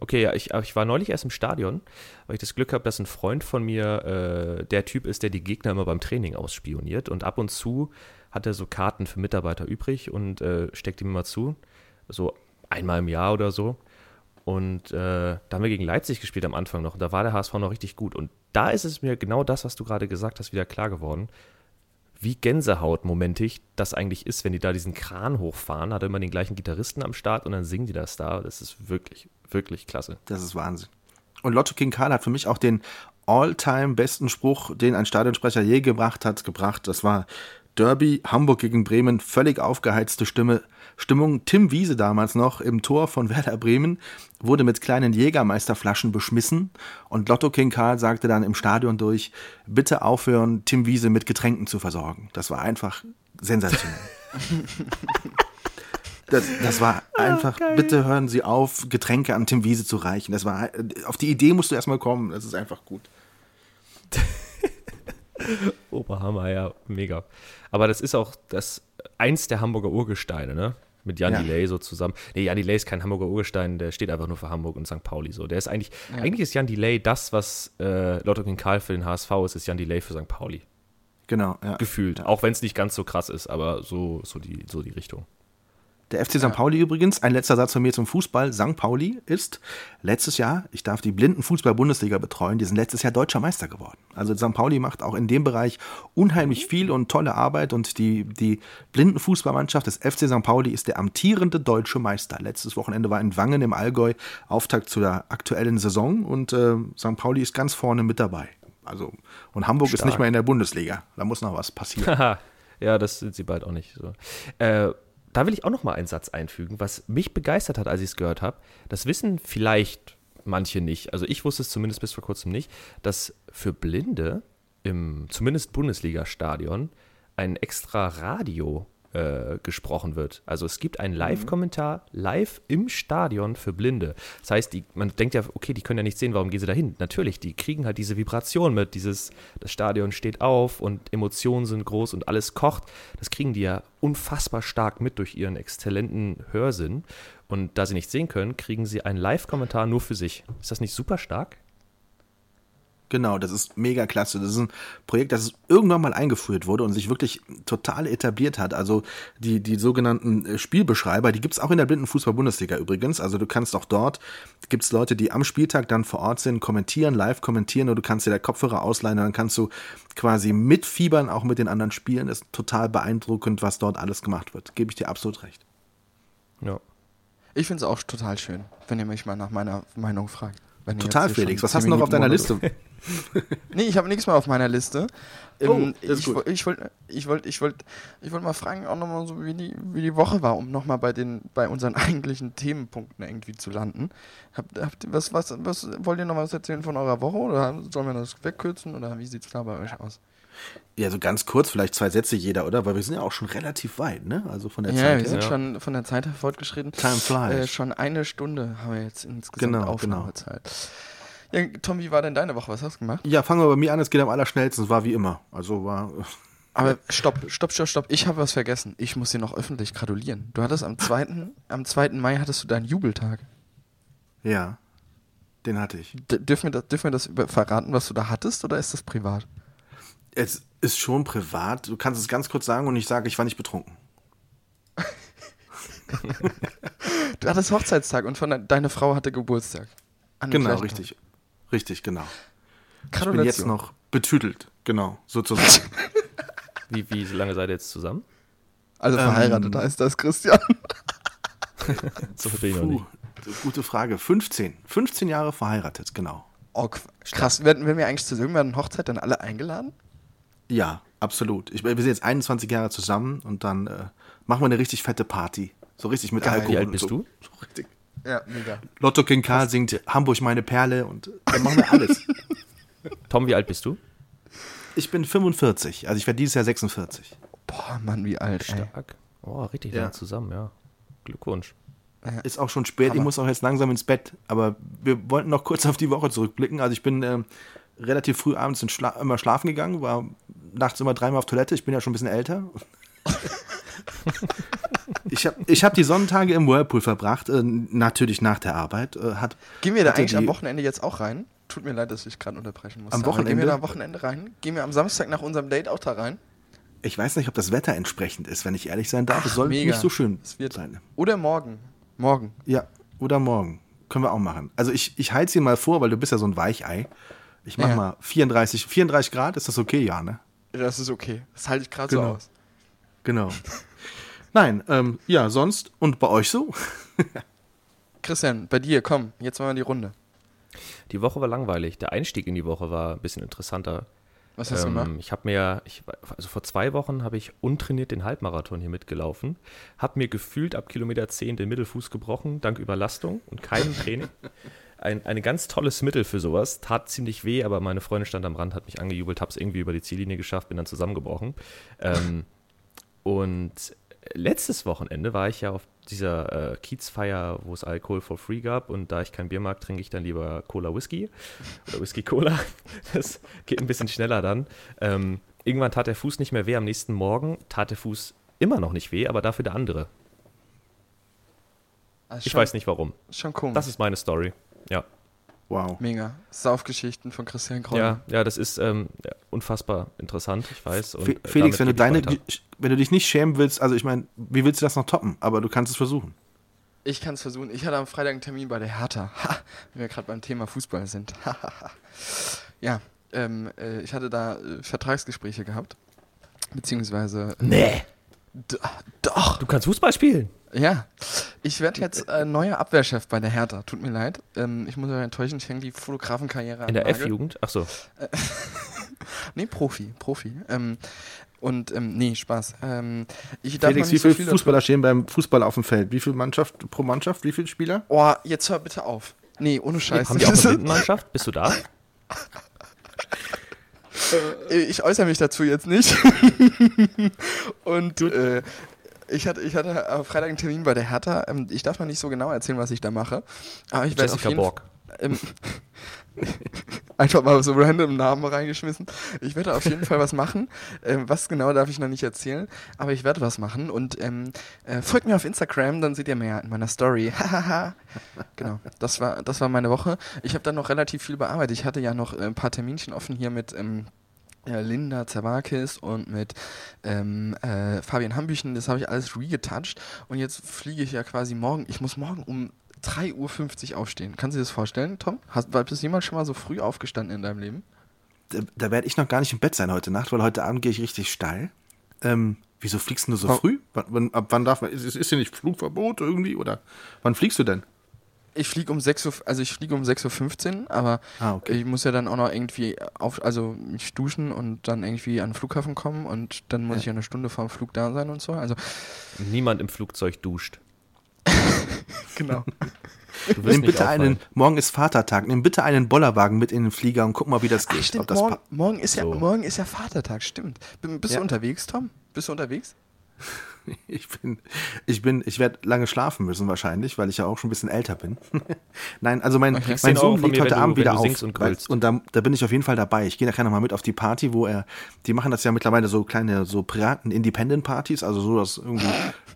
Okay, ja, ich, ich war neulich erst im Stadion, weil ich das Glück habe, dass ein Freund von mir äh, der Typ ist, der die Gegner immer beim Training ausspioniert. Und ab und zu hat er so Karten für Mitarbeiter übrig und äh, steckt ihm immer zu. So einmal im Jahr oder so. Und äh, da haben wir gegen Leipzig gespielt am Anfang noch. Und da war der HSV noch richtig gut. Und da ist es mir genau das, was du gerade gesagt hast, wieder klar geworden. Wie Gänsehaut-momentig das eigentlich ist, wenn die da diesen Kran hochfahren. Hat er immer den gleichen Gitarristen am Start und dann singen die das da. Das ist wirklich, wirklich klasse. Das ist Wahnsinn. Und Lotto King Karl hat für mich auch den all-time besten Spruch, den ein Stadionsprecher je gebracht hat, gebracht. Das war Derby, Hamburg gegen Bremen, völlig aufgeheizte Stimme, Stimmung. Tim Wiese damals noch im Tor von Werder Bremen wurde mit kleinen Jägermeisterflaschen beschmissen und Lotto King Karl sagte dann im Stadion durch, bitte aufhören, Tim Wiese mit Getränken zu versorgen. Das war einfach sensationell. Das, das war einfach, bitte hören Sie auf, Getränke an Tim Wiese zu reichen. Das war, auf die Idee musst du erstmal kommen. Das ist einfach gut. Oberhammer, ja, mega. Aber das ist auch das eins der Hamburger Urgesteine, ne? Mit Jan Ja. Delay so zusammen. Nee, Jan Delay ist kein Hamburger Urgestein, der steht einfach nur für Hamburg und St. Pauli so. Der ist eigentlich, eigentlich ist Jan Delay das, was äh, Lotto King Karl für den HSV ist, ist Jan Delay für St. Pauli. Genau, ja. Gefühlt. Auch wenn es nicht ganz so krass ist, aber so, so, die, so die Richtung. Der FC St. Pauli übrigens, ein letzter Satz von mir zum Fußball. St. Pauli ist letztes Jahr, ich darf die blinden Fußball-Bundesliga betreuen, die sind letztes Jahr deutscher Meister geworden. Also St. Pauli macht auch in dem Bereich unheimlich viel und tolle Arbeit und die, die blinden Fußballmannschaft des FC St. Pauli ist der amtierende deutsche Meister. Letztes Wochenende war in Wangen im Allgäu Auftakt zu der aktuellen Saison und äh, St. Pauli ist ganz vorne mit dabei. Also, und Hamburg ist Stark. nicht mehr in der Bundesliga. Da muss noch was passieren. Ja, das sind sie bald auch nicht. So. Äh, da will ich auch noch mal einen Satz einfügen, was mich begeistert hat, als ich es gehört habe. Das wissen vielleicht manche nicht. Also ich wusste es zumindest bis vor kurzem nicht, dass für Blinde im zumindest Bundesliga-Stadion ein extra Radio äh, gesprochen wird. Also es gibt einen Live-Kommentar live im Stadion für Blinde. Das heißt, die, man denkt ja, okay, die können ja nicht sehen, warum gehen sie da hin? Natürlich, die kriegen halt diese Vibration mit, dieses, das Stadion steht auf und Emotionen sind groß und alles kocht. Das kriegen die ja unfassbar stark mit durch ihren exzellenten Hörsinn. Und da sie nicht sehen können, kriegen sie einen Live-Kommentar nur für sich. Ist das nicht super stark? Genau, das ist mega klasse. Das ist ein Projekt, das irgendwann mal eingeführt wurde und sich wirklich total etabliert hat. Also die, die sogenannten äh, Spielbeschreiber, die gibt's auch in der Blindenfußball-Bundesliga übrigens. Also du kannst auch dort, gibt's Leute, die am Spieltag dann vor Ort sind, kommentieren, live kommentieren und du kannst dir da Kopfhörer ausleihen und dann kannst du quasi mitfiebern, auch mit den anderen Spielen. Das ist total beeindruckend, was dort alles gemacht wird. Gebe ich dir absolut recht. Ja. Ich finde es auch total schön, wenn ihr mich mal nach meiner Meinung fragt. Total, Felix. Was hast du noch auf deiner Liste? Nee, ich habe nichts mehr auf meiner Liste. Oh, Ähm, ich gut. woll- ich wollte ich wollt, ich wollt, ich wollt mal fragen, auch nochmal so, wie die, wie die Woche war, um nochmal bei, den- bei unseren eigentlichen Themenpunkten irgendwie zu landen. Habt, habt, was, was, was, wollt ihr noch was erzählen von eurer Woche oder sollen wir das wegkürzen oder wie sieht es da bei euch aus? Ja, so ganz kurz, vielleicht zwei Sätze jeder, oder? Weil wir sind ja auch schon relativ weit, ne? Also von der Ja, Zeit wir her. sind Ja. schon von der Zeit her fortgeschritten. Time flies. Äh, schon eine Stunde haben wir jetzt insgesamt Genau, Aufnahmezeit. Ja, Tom, wie war denn deine Woche? Was hast du gemacht? Ja, fangen wir bei mir an, es geht am allerschnellsten, es war wie immer. Also war. Aber stopp, stopp, stopp, stopp. Ich habe was vergessen. Ich muss dir noch öffentlich gratulieren. Du hattest am 2. am 2. Mai hattest du deinen Jubeltag. Ja, den hatte ich. D dürfen wir das, dürfen wir das verraten, was du da hattest, oder ist das privat? Es ist schon privat. Du kannst es ganz kurz sagen und ich sage, ich war nicht betrunken. Du hattest Hochzeitstag und von de deine Frau hatte Geburtstag. Genau, richtig. Richtig, genau. Tag. Ich bin Gratulation. jetzt noch betütelt. Genau, sozusagen. Wie, wie lange seid ihr jetzt zusammen? Also Ähm, verheiratet heißt das, Christian. So ich noch nicht. Gute Frage. 15. 15 Jahre verheiratet, genau. Oh, krass. Werden, werden wir eigentlich zu irgendeiner Hochzeit dann alle eingeladen? Ja, absolut. Ich, wir sind jetzt 21 Jahre zusammen und dann äh, machen wir eine richtig fette Party. So richtig mit Geil. Alkohol. Wie alt und bist so. du? So richtig. Ja, mega. Lotto King Karl singt Hamburg meine Perle und dann machen wir alles. Tom, wie alt bist du? Ich bin 45, also ich werde dieses Jahr 46. Boah, Mann, wie alt, ey. Stark. Oh, richtig Ja. lang zusammen, ja. Glückwunsch. Ist auch schon spät, ich Hammer. muss auch jetzt langsam ins Bett. Aber wir wollten noch kurz auf die Woche zurückblicken. Also ich bin ähm, relativ früh abends Schla immer schlafen gegangen, war nachts immer dreimal auf Toilette. Ich bin ja schon ein bisschen älter. ich habe ich hab die Sonnentage im Whirlpool verbracht, äh, natürlich nach der Arbeit. Äh, hat, Gehen wir da eigentlich am Wochenende jetzt auch rein? Tut mir leid, dass ich gerade unterbrechen muss. Am aber Gehen Wochenende? wir da am Wochenende rein? Gehen wir am Samstag nach unserem Date auch da rein? Ich weiß nicht, ob das Wetter entsprechend ist, wenn ich ehrlich sein darf. es soll mega. nicht so schön sein. Oder morgen. Morgen. Ja, oder morgen. Können wir auch machen. Also ich, ich heiz dir mal vor, weil du bist ja so ein Weichei. Ich mach Ja. mal 34, 34 Grad, ist das okay? Ja, ne? Das ist okay. Das halte ich gerade so Genau. aus. Genau. Nein, ähm, ja, sonst und bei euch so? Christian, bei dir, komm, jetzt mal in die Runde. Die Woche war langweilig. Der Einstieg in die Woche war ein bisschen interessanter. Was hast du gemacht? Ähm, ich habe mir, ich, also vor zwei Wochen habe ich untrainiert den Halbmarathon hier mitgelaufen, habe mir gefühlt ab Kilometer 10 den Mittelfuß gebrochen, dank Überlastung und keinem Training. Ein, ein ganz tolles Mittel für sowas. Tat ziemlich weh, aber meine Freundin stand am Rand, hat mich angejubelt, habe es irgendwie über die Ziellinie geschafft, bin dann zusammengebrochen. Ähm, und letztes Wochenende war ich ja auf dieser äh, Kiezfeier, wo es Alkohol for free gab und da ich kein Bier mag, trinke ich dann lieber Cola Whisky oder Whisky Cola. Das geht ein bisschen schneller dann. Ähm, irgendwann tat der Fuß nicht mehr weh, am nächsten Morgen tat der Fuß immer noch nicht weh, aber dafür der andere. Also Ich schon, weiß nicht warum. Schon komisch. Das ist meine Story. Ja. Wow. Mega. Saufgeschichten von Christian Kreuer. Ja, ja, das ist ähm, ja, unfassbar interessant, ich weiß. Und, äh, Felix, wenn du deine, wenn du dich nicht schämen willst, also ich meine, wie willst du das noch toppen? Aber du kannst es versuchen. Ich kann es versuchen. Ich hatte am Freitag einen Termin bei der Hertha. Ha, wenn wir gerade beim Thema Fußball sind. ja, ähm, äh, ich hatte da äh, Vertragsgespräche gehabt. Beziehungsweise. Äh, Nee, doch! du kannst Fußball spielen. Ja. Ich werde jetzt äh, neuer Abwehrchef bei der Hertha. Tut mir leid. Ähm, ich muss euch enttäuschen, ich hänge die Fotografenkarriere In der an den Nagel. F-Jugend? Ach so. Nee, Profi, Profi. Ähm, und ähm, nee, Spaß. Ähm, ich darf Felix, wie so viele viel dazu- Fußballer stehen beim Fußball auf dem Feld? Wie viel Mannschaft pro Mannschaft? Wie viele Spieler? Oh, jetzt hör bitte auf. Nee, ohne Scheiß. Haben die auch eine Blindenmannschaft? Bist du da? ich äußere mich dazu jetzt nicht. und äh, ich hatte, ich hatte am Freitag einen Termin bei der Hertha. Ähm, ich darf noch nicht so genau erzählen, was ich da mache. Aber ich werde auf Jessica jeden Borg. ähm, einfach mal so random Namen reingeschmissen. Ich werde auf jeden Fall was machen. Ähm, was genau darf ich noch nicht erzählen, aber ich werde was machen und ähm, äh, folgt mir auf Instagram, dann seht ihr mehr in meiner Story. Genau, das war, das war meine Woche. Ich habe dann noch relativ viel bearbeitet. Ich hatte ja noch äh, ein paar Terminchen offen hier mit ähm, Linda Zerwakis und mit ähm, äh, Fabian Hambüchen. Das habe ich alles regetouched und jetzt fliege ich ja quasi morgen. Ich muss morgen um 3.50 Uhr aufstehen. Kannst du dir das vorstellen, Tom? Hast, bist du jemals schon mal so früh aufgestanden in deinem Leben? Da, da werde ich noch gar nicht im Bett sein heute Nacht, weil heute Abend gehe ich richtig steil. Ähm, wieso fliegst du nur so Wa- früh? Wann, wann, ab wann darf man? Ist, ist hier nicht Flugverbot irgendwie? Oder wann fliegst du denn? Ich fliege um 6 Uhr, also ich fliege um 6.15 Uhr, aber Ah, okay. ich muss ja dann auch noch irgendwie auf, also mich duschen und dann irgendwie an den Flughafen kommen und dann muss Ja. ich ja eine Stunde vor dem Flug da sein und so. Also Niemand im Flugzeug duscht. genau. Nimm bitte auffallen. einen, morgen ist Vatertag, nimm bitte einen Bollerwagen mit in den Flieger und guck mal, wie das geht. Ach, ob stimmt, das morgen, morgen, ist ja, So. morgen ist ja Vatertag, stimmt. B bist Ja. du unterwegs, Tom? Bist du unterwegs? Ich bin, ich bin, ich werde lange schlafen müssen wahrscheinlich, weil ich ja auch schon ein bisschen älter bin. Nein, also mein, Okay. mein 10 Euro Sohn liegt heute du- Abend wieder auf. und weil- und da, da bin ich auf jeden Fall dabei. Ich gehe nachher nochmal mit auf die Party, wo er, die machen das ja mittlerweile so kleine, so Piraten Independent Partys, also so, dass irgendwie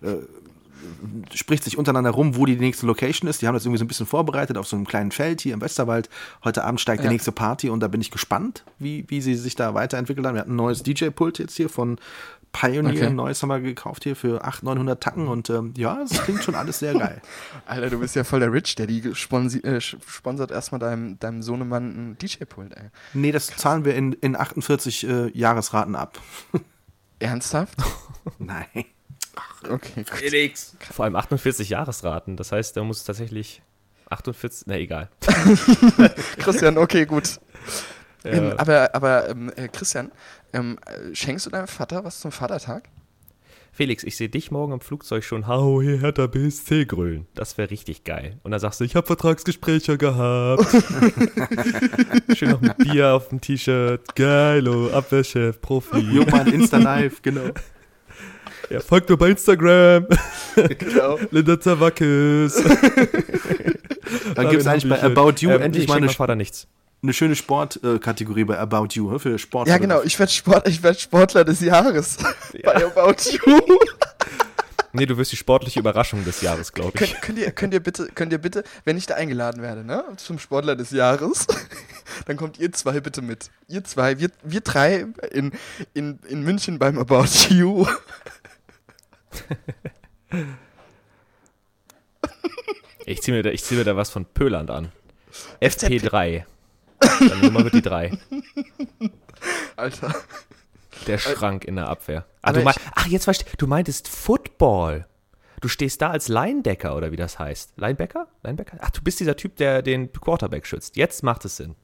äh, spricht sich untereinander rum, wo die nächste Location ist. Die haben das irgendwie so ein bisschen vorbereitet auf so einem kleinen Feld hier im Westerwald. Heute Abend steigt Ja. die nächste Party und da bin ich gespannt, wie, wie sie sich da weiterentwickelt haben. Wir hatten ein neues DJ-Pult jetzt hier von Pioneer, Okay. ein neues haben wir gekauft hier für 800, 900 Tacken und ähm, ja, es klingt schon alles sehr geil. Alter, du bist ja voll der Rich Daddy. Sponsi äh, sponsert erstmal deinem, deinem Sohnemann ein DJ-Pult, ey. Nee, das zahlen wir in, in 48 äh, Jahresraten ab. Ernsthaft? Nein. Okay, gut. Felix. Vor allem 48 Jahresraten. Das heißt, da muss tatsächlich 48, na egal. Christian, okay, gut. Ähm, Ja. aber aber ähm, äh, Christian, ähm, äh, schenkst du deinem Vater was zum Vatertag? Felix, ich sehe dich morgen im Flugzeug schon Hau hier Hertha BSC grölen. Das wäre richtig geil. Und dann sagst du, ich habe Vertragsgespräche gehabt. Schön noch ein Bier auf dem T-Shirt. Geilo, Abwehrchef, Profi. Jungmann, Insta Live, genau. Ja, folgt mir bei Instagram. Genau. Linda Zawakis. Dann gibt es eigentlich bei About You ähm, endlich ich mal eine, Vater nichts. Eine schöne Sportkategorie bei About You, hä, für Sport. Ja, genau, ich werde Sport, ich werd Sportler des Jahres bei About You. Nee, du wirst die sportliche Überraschung des Jahres, glaube ich. könnt, könnt, ihr, könnt, ihr bitte, könnt ihr bitte, wenn ich da eingeladen werde, ne, zum Sportler des Jahres, dann kommt ihr zwei bitte mit. Ihr zwei, wir, wir drei in, in, in München beim About You. Ich ziehe mir, da- ich zieh mir da was von Pöland an. FP3. Dann Nummer wird die 3. Alter. Der Schrank in der Abwehr. Ach, Aber du mein, ach jetzt weißt du, meintest Football. Du stehst da als Linebacker oder wie das heißt. Linebacker? Linebacker? Ach, du bist dieser Typ, der den Quarterback schützt. Jetzt macht es Sinn.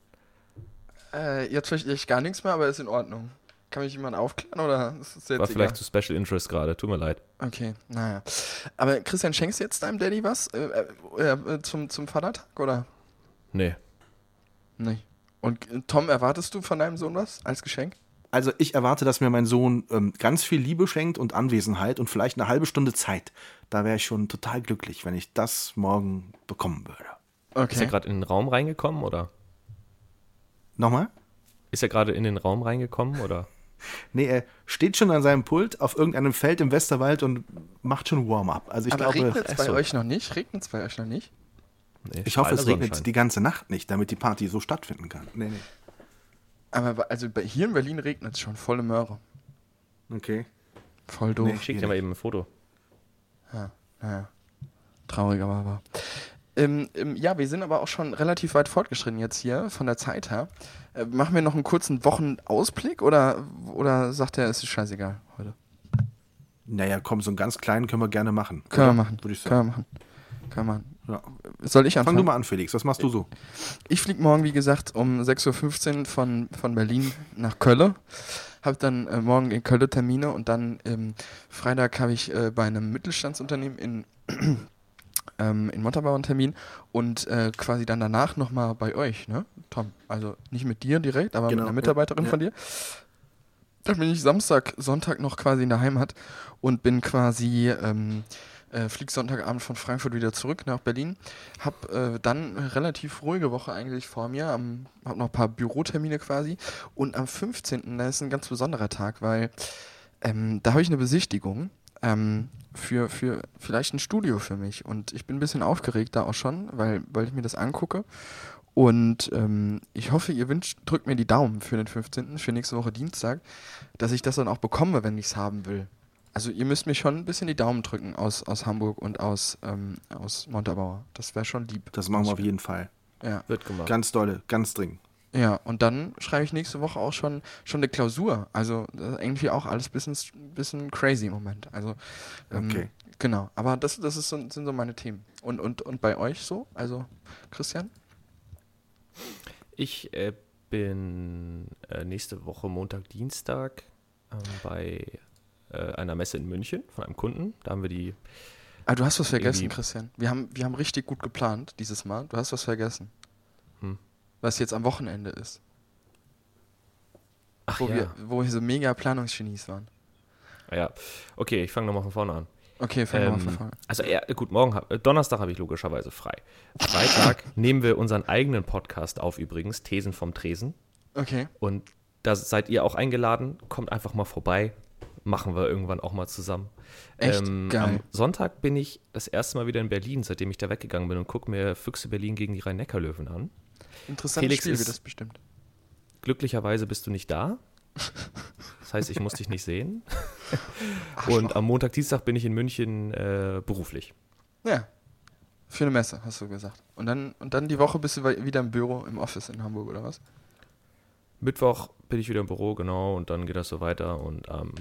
Äh, jetzt verstehe ich gar nichts mehr, aber ist in Ordnung. Kann mich jemand aufklären oder ist es jetzt War egal? vielleicht zu Special Interest gerade. Tut mir leid. Okay, naja. Aber Christian, schenkst du jetzt deinem Daddy was äh, äh, äh, zum, zum Vatertag oder? Nee. Nee. Und Tom, erwartest du von deinem Sohn was als Geschenk? Also ich erwarte, dass mir mein Sohn ähm, ganz viel Liebe schenkt und Anwesenheit und vielleicht eine halbe Stunde Zeit. Da wäre ich schon total glücklich, wenn ich das morgen bekommen würde. Okay. Ist er gerade in den Raum reingekommen oder? Nochmal? Ist er gerade in den Raum reingekommen oder? Nee, er steht schon an seinem Pult auf irgendeinem Feld im Westerwald und macht schon Warm-up. Also ich Aber glaube, regnet es bei so. euch noch nicht? Regnet es bei euch noch nicht? Nee, ich hoffe, es regnet die ganze Nacht nicht, damit die Party so stattfinden kann. Nee, nee. Aber also hier in Berlin regnet es schon volle Möhre. Okay. Voll doof. Nee, ich schick dir mal eben ein Foto. Ja, naja. Traurig, aber wahr. Ähm, ähm, ja, wir sind aber auch schon relativ weit fortgeschritten jetzt hier von der Zeit her. Äh, machen wir noch einen kurzen Wochenausblick oder, oder sagt er, es ist scheißegal heute? Naja, komm, so einen ganz kleinen können wir gerne machen. Können wir machen. Würde ich sagen. Können wir machen. Wir machen. Ja. Soll ich anfangen? Fang du mal an, Felix. Was machst du so? Ich fliege morgen, wie gesagt, um 6.15 Uhr von, von Berlin nach Köln. Habe dann äh, morgen in Köln Termine und dann ähm, Freitag habe ich äh, bei einem Mittelstandsunternehmen in, ähm, in Montabaur einen Termin und äh, quasi dann danach nochmal bei euch, ne, Tom? Also nicht mit dir direkt, aber genau. mit einer Mitarbeiterin ja. von dir. Dann bin ich Samstag, Sonntag noch quasi in der Heimat und bin quasi ähm, äh, flieg Sonntagabend von Frankfurt wieder zurück nach Berlin. Hab äh, dann eine relativ ruhige Woche eigentlich vor mir. Am, hab noch ein paar Bürotermine quasi. Und am 15. da ist ein ganz besonderer Tag, weil ähm, da habe ich eine Besichtigung ähm, für, für vielleicht ein Studio für mich. Und ich bin ein bisschen aufgeregt da auch schon, weil, weil ich mir das angucke. Und ähm, ich hoffe, ihr wünscht, drückt mir die Daumen für den 15., für nächste Woche Dienstag, dass ich das dann auch bekomme, wenn ich es haben will. Also ihr müsst mir schon ein bisschen die Daumen drücken aus, aus Hamburg und aus, ähm, aus Montabaur. Das wäre schon lieb. Das machen wir auf jeden Fall. Ja. Wird gemacht. Ganz dolle, ganz dringend. Ja, und dann schreibe ich nächste Woche auch schon, schon eine Klausur. Also irgendwie auch alles ein bisschen, bisschen crazy im Moment. Also, ähm, okay. Genau, aber das, das ist so, sind so meine Themen. Und, und, und bei euch so? Also, Christian? Ich äh, bin äh, nächste Woche Montag, Dienstag äh, bei äh, einer Messe in München von einem Kunden. Da haben wir die. Ah, du hast was vergessen, Christian. Wir haben, wir haben richtig gut geplant dieses Mal. Du hast was vergessen. Hm. Was jetzt am Wochenende ist. Ach wo, ja. wir, wo wir so mega Planungsgenies waren. Ja, okay, ich fange nochmal von vorne an. Okay, fangen wir ähm, mal von vorne an. Also, ja, gut, morgen, äh, Donnerstag habe ich logischerweise frei. Freitag nehmen wir unseren eigenen Podcast auf, übrigens, Thesen vom Tresen. Okay. Und da seid ihr auch eingeladen. Kommt einfach mal vorbei machen wir irgendwann auch mal zusammen. Echt? Ähm, Geil. Am Sonntag bin ich das erste Mal wieder in Berlin, seitdem ich da weggegangen bin und gucke mir Füchse Berlin gegen die Rhein-Neckar-Löwen an. Interessantes Felix Spiel wird das bestimmt. Glücklicherweise bist du nicht da. Das heißt, ich muss dich nicht sehen. und am Montag, Dienstag bin ich in München äh, beruflich. Ja. Für eine Messe, hast du gesagt. Und dann, und dann die Woche bist du wieder im Büro, im Office in Hamburg, oder was? Mittwoch bin ich wieder im Büro, genau, und dann geht das so weiter und ähm,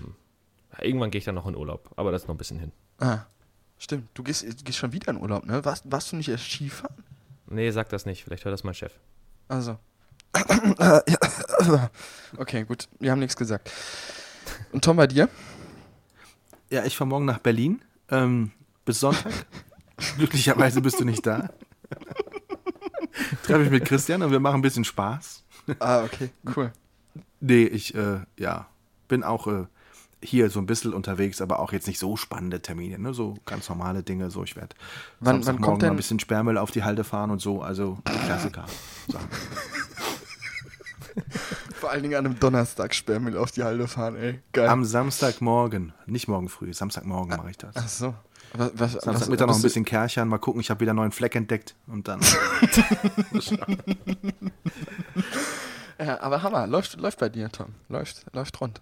Irgendwann gehe ich dann noch in Urlaub, aber das ist noch ein bisschen hin. Ah, stimmt. Du gehst, du gehst schon wieder in Urlaub, ne? Warst, warst du nicht erst Skifahren? Nee, sag das nicht. Vielleicht hört das mein Chef. Also. okay, gut. Wir haben nichts gesagt. Und Tom, bei dir? Ja, ich fahre morgen nach Berlin. Ähm, bis Sonntag. Glücklicherweise bist du nicht da. Treffe ich mit Christian und wir machen ein bisschen Spaß. Ah, okay, cool. Nee, ich, äh, ja, bin auch äh, hier so ein bisschen unterwegs, aber auch jetzt nicht so spannende Termine, ne? so ganz normale Dinge. So, ich werde wann, wann kommt denn mal ein bisschen Sperrmüll auf die Halde fahren und so, also Klassiker. Vor allen Dingen an einem Donnerstag Sperrmüll auf die Halde fahren, ey. Geil. Am Samstagmorgen, nicht morgen früh, Samstagmorgen mache ich das. Ach so. Was, was, Samstagmittag noch ein bisschen Kerchern, mal gucken, ich habe wieder einen neuen Fleck entdeckt und dann. ja, aber Hammer, läuft, läuft bei dir, Tom. Läuft, läuft rund.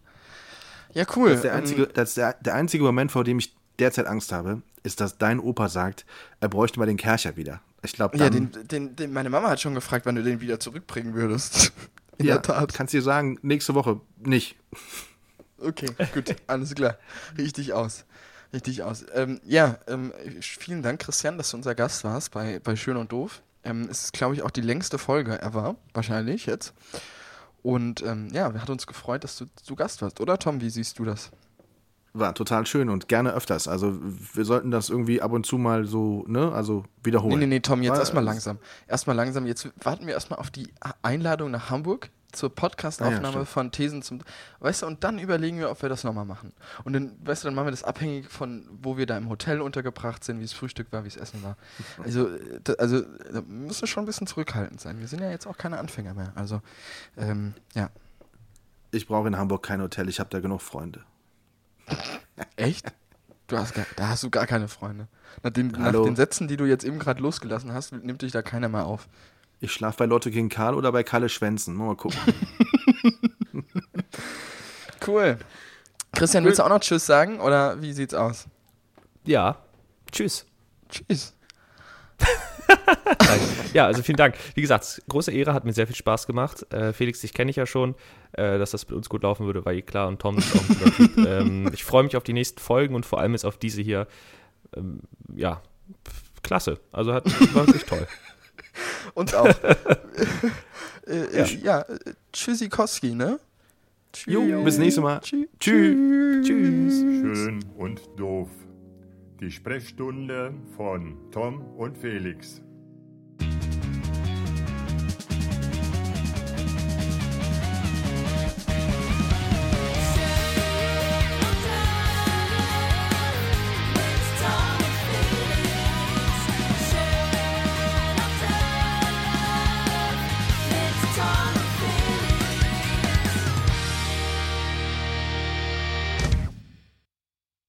Ja, cool. Das ist, der einzige, ähm, das der, der einzige Moment, vor dem ich derzeit Angst habe, ist, dass dein Opa sagt, er bräuchte mal den Kercher wieder. Ich glaube, Ja, den, den, den, meine Mama hat schon gefragt, wann du den wieder zurückbringen würdest. In ja, der Tat. Kannst du dir sagen, nächste Woche nicht. Okay, gut, alles klar. Richtig aus. Richtig aus. Ähm, ja, ähm, vielen Dank, Christian, dass du unser Gast warst bei, bei Schön und Doof. Ähm, es ist, glaube ich, auch die längste Folge ever, wahrscheinlich jetzt. Und ähm, ja, hat uns gefreut, dass du zu Gast warst, oder Tom? Wie siehst du das? War total schön und gerne öfters. Also wir sollten das irgendwie ab und zu mal so, ne, also wiederholen. Nee, nee, nee, Tom, jetzt erstmal langsam. Erstmal langsam. Jetzt warten wir erstmal auf die Einladung nach Hamburg zur Podcastaufnahme Ah ja, von Thesen zum. Weißt du, und dann überlegen wir, ob wir das nochmal machen. Und dann, weißt du, dann machen wir das abhängig von, wo wir da im Hotel untergebracht sind, wie es Frühstück war, wie es Essen war. Also, da, also da müssen wir schon ein bisschen zurückhaltend sein. Wir sind ja jetzt auch keine Anfänger mehr. Also, ähm, ja. Ich brauche in Hamburg kein Hotel, ich habe da genug Freunde. Echt? Du hast gar, da hast du gar keine Freunde. Nach den, nach den Sätzen, die du jetzt eben gerade losgelassen hast, nimmt dich da keiner mehr auf. Ich schlafe bei Lotte King Karl oder bei Kalle Schwänzen. Mal gucken. Cool. Christian, willst du auch noch Tschüss sagen oder wie sieht's aus? Ja, tschüss. Tschüss. Ja, also vielen Dank. Wie gesagt, große Ehre, hat mir sehr viel Spaß gemacht. Äh, Felix, dich kenne ich ja schon. Äh, dass das mit uns gut laufen würde, war eh klar. Und Tom ist auch ein Typ. ähm, ich freue mich auf die nächsten Folgen und vor allem jetzt auf diese hier. Ähm, ja, klasse. Also hat, war wirklich toll. Uns auch. äh, ja. ja, äh, Tschüssikowski, ne? Tschüss. Jo, bis nächstes Mal. Tschüss. Tschüss. Tschüss. Schön und doof. Die Sprechstunde von Tom und Felix.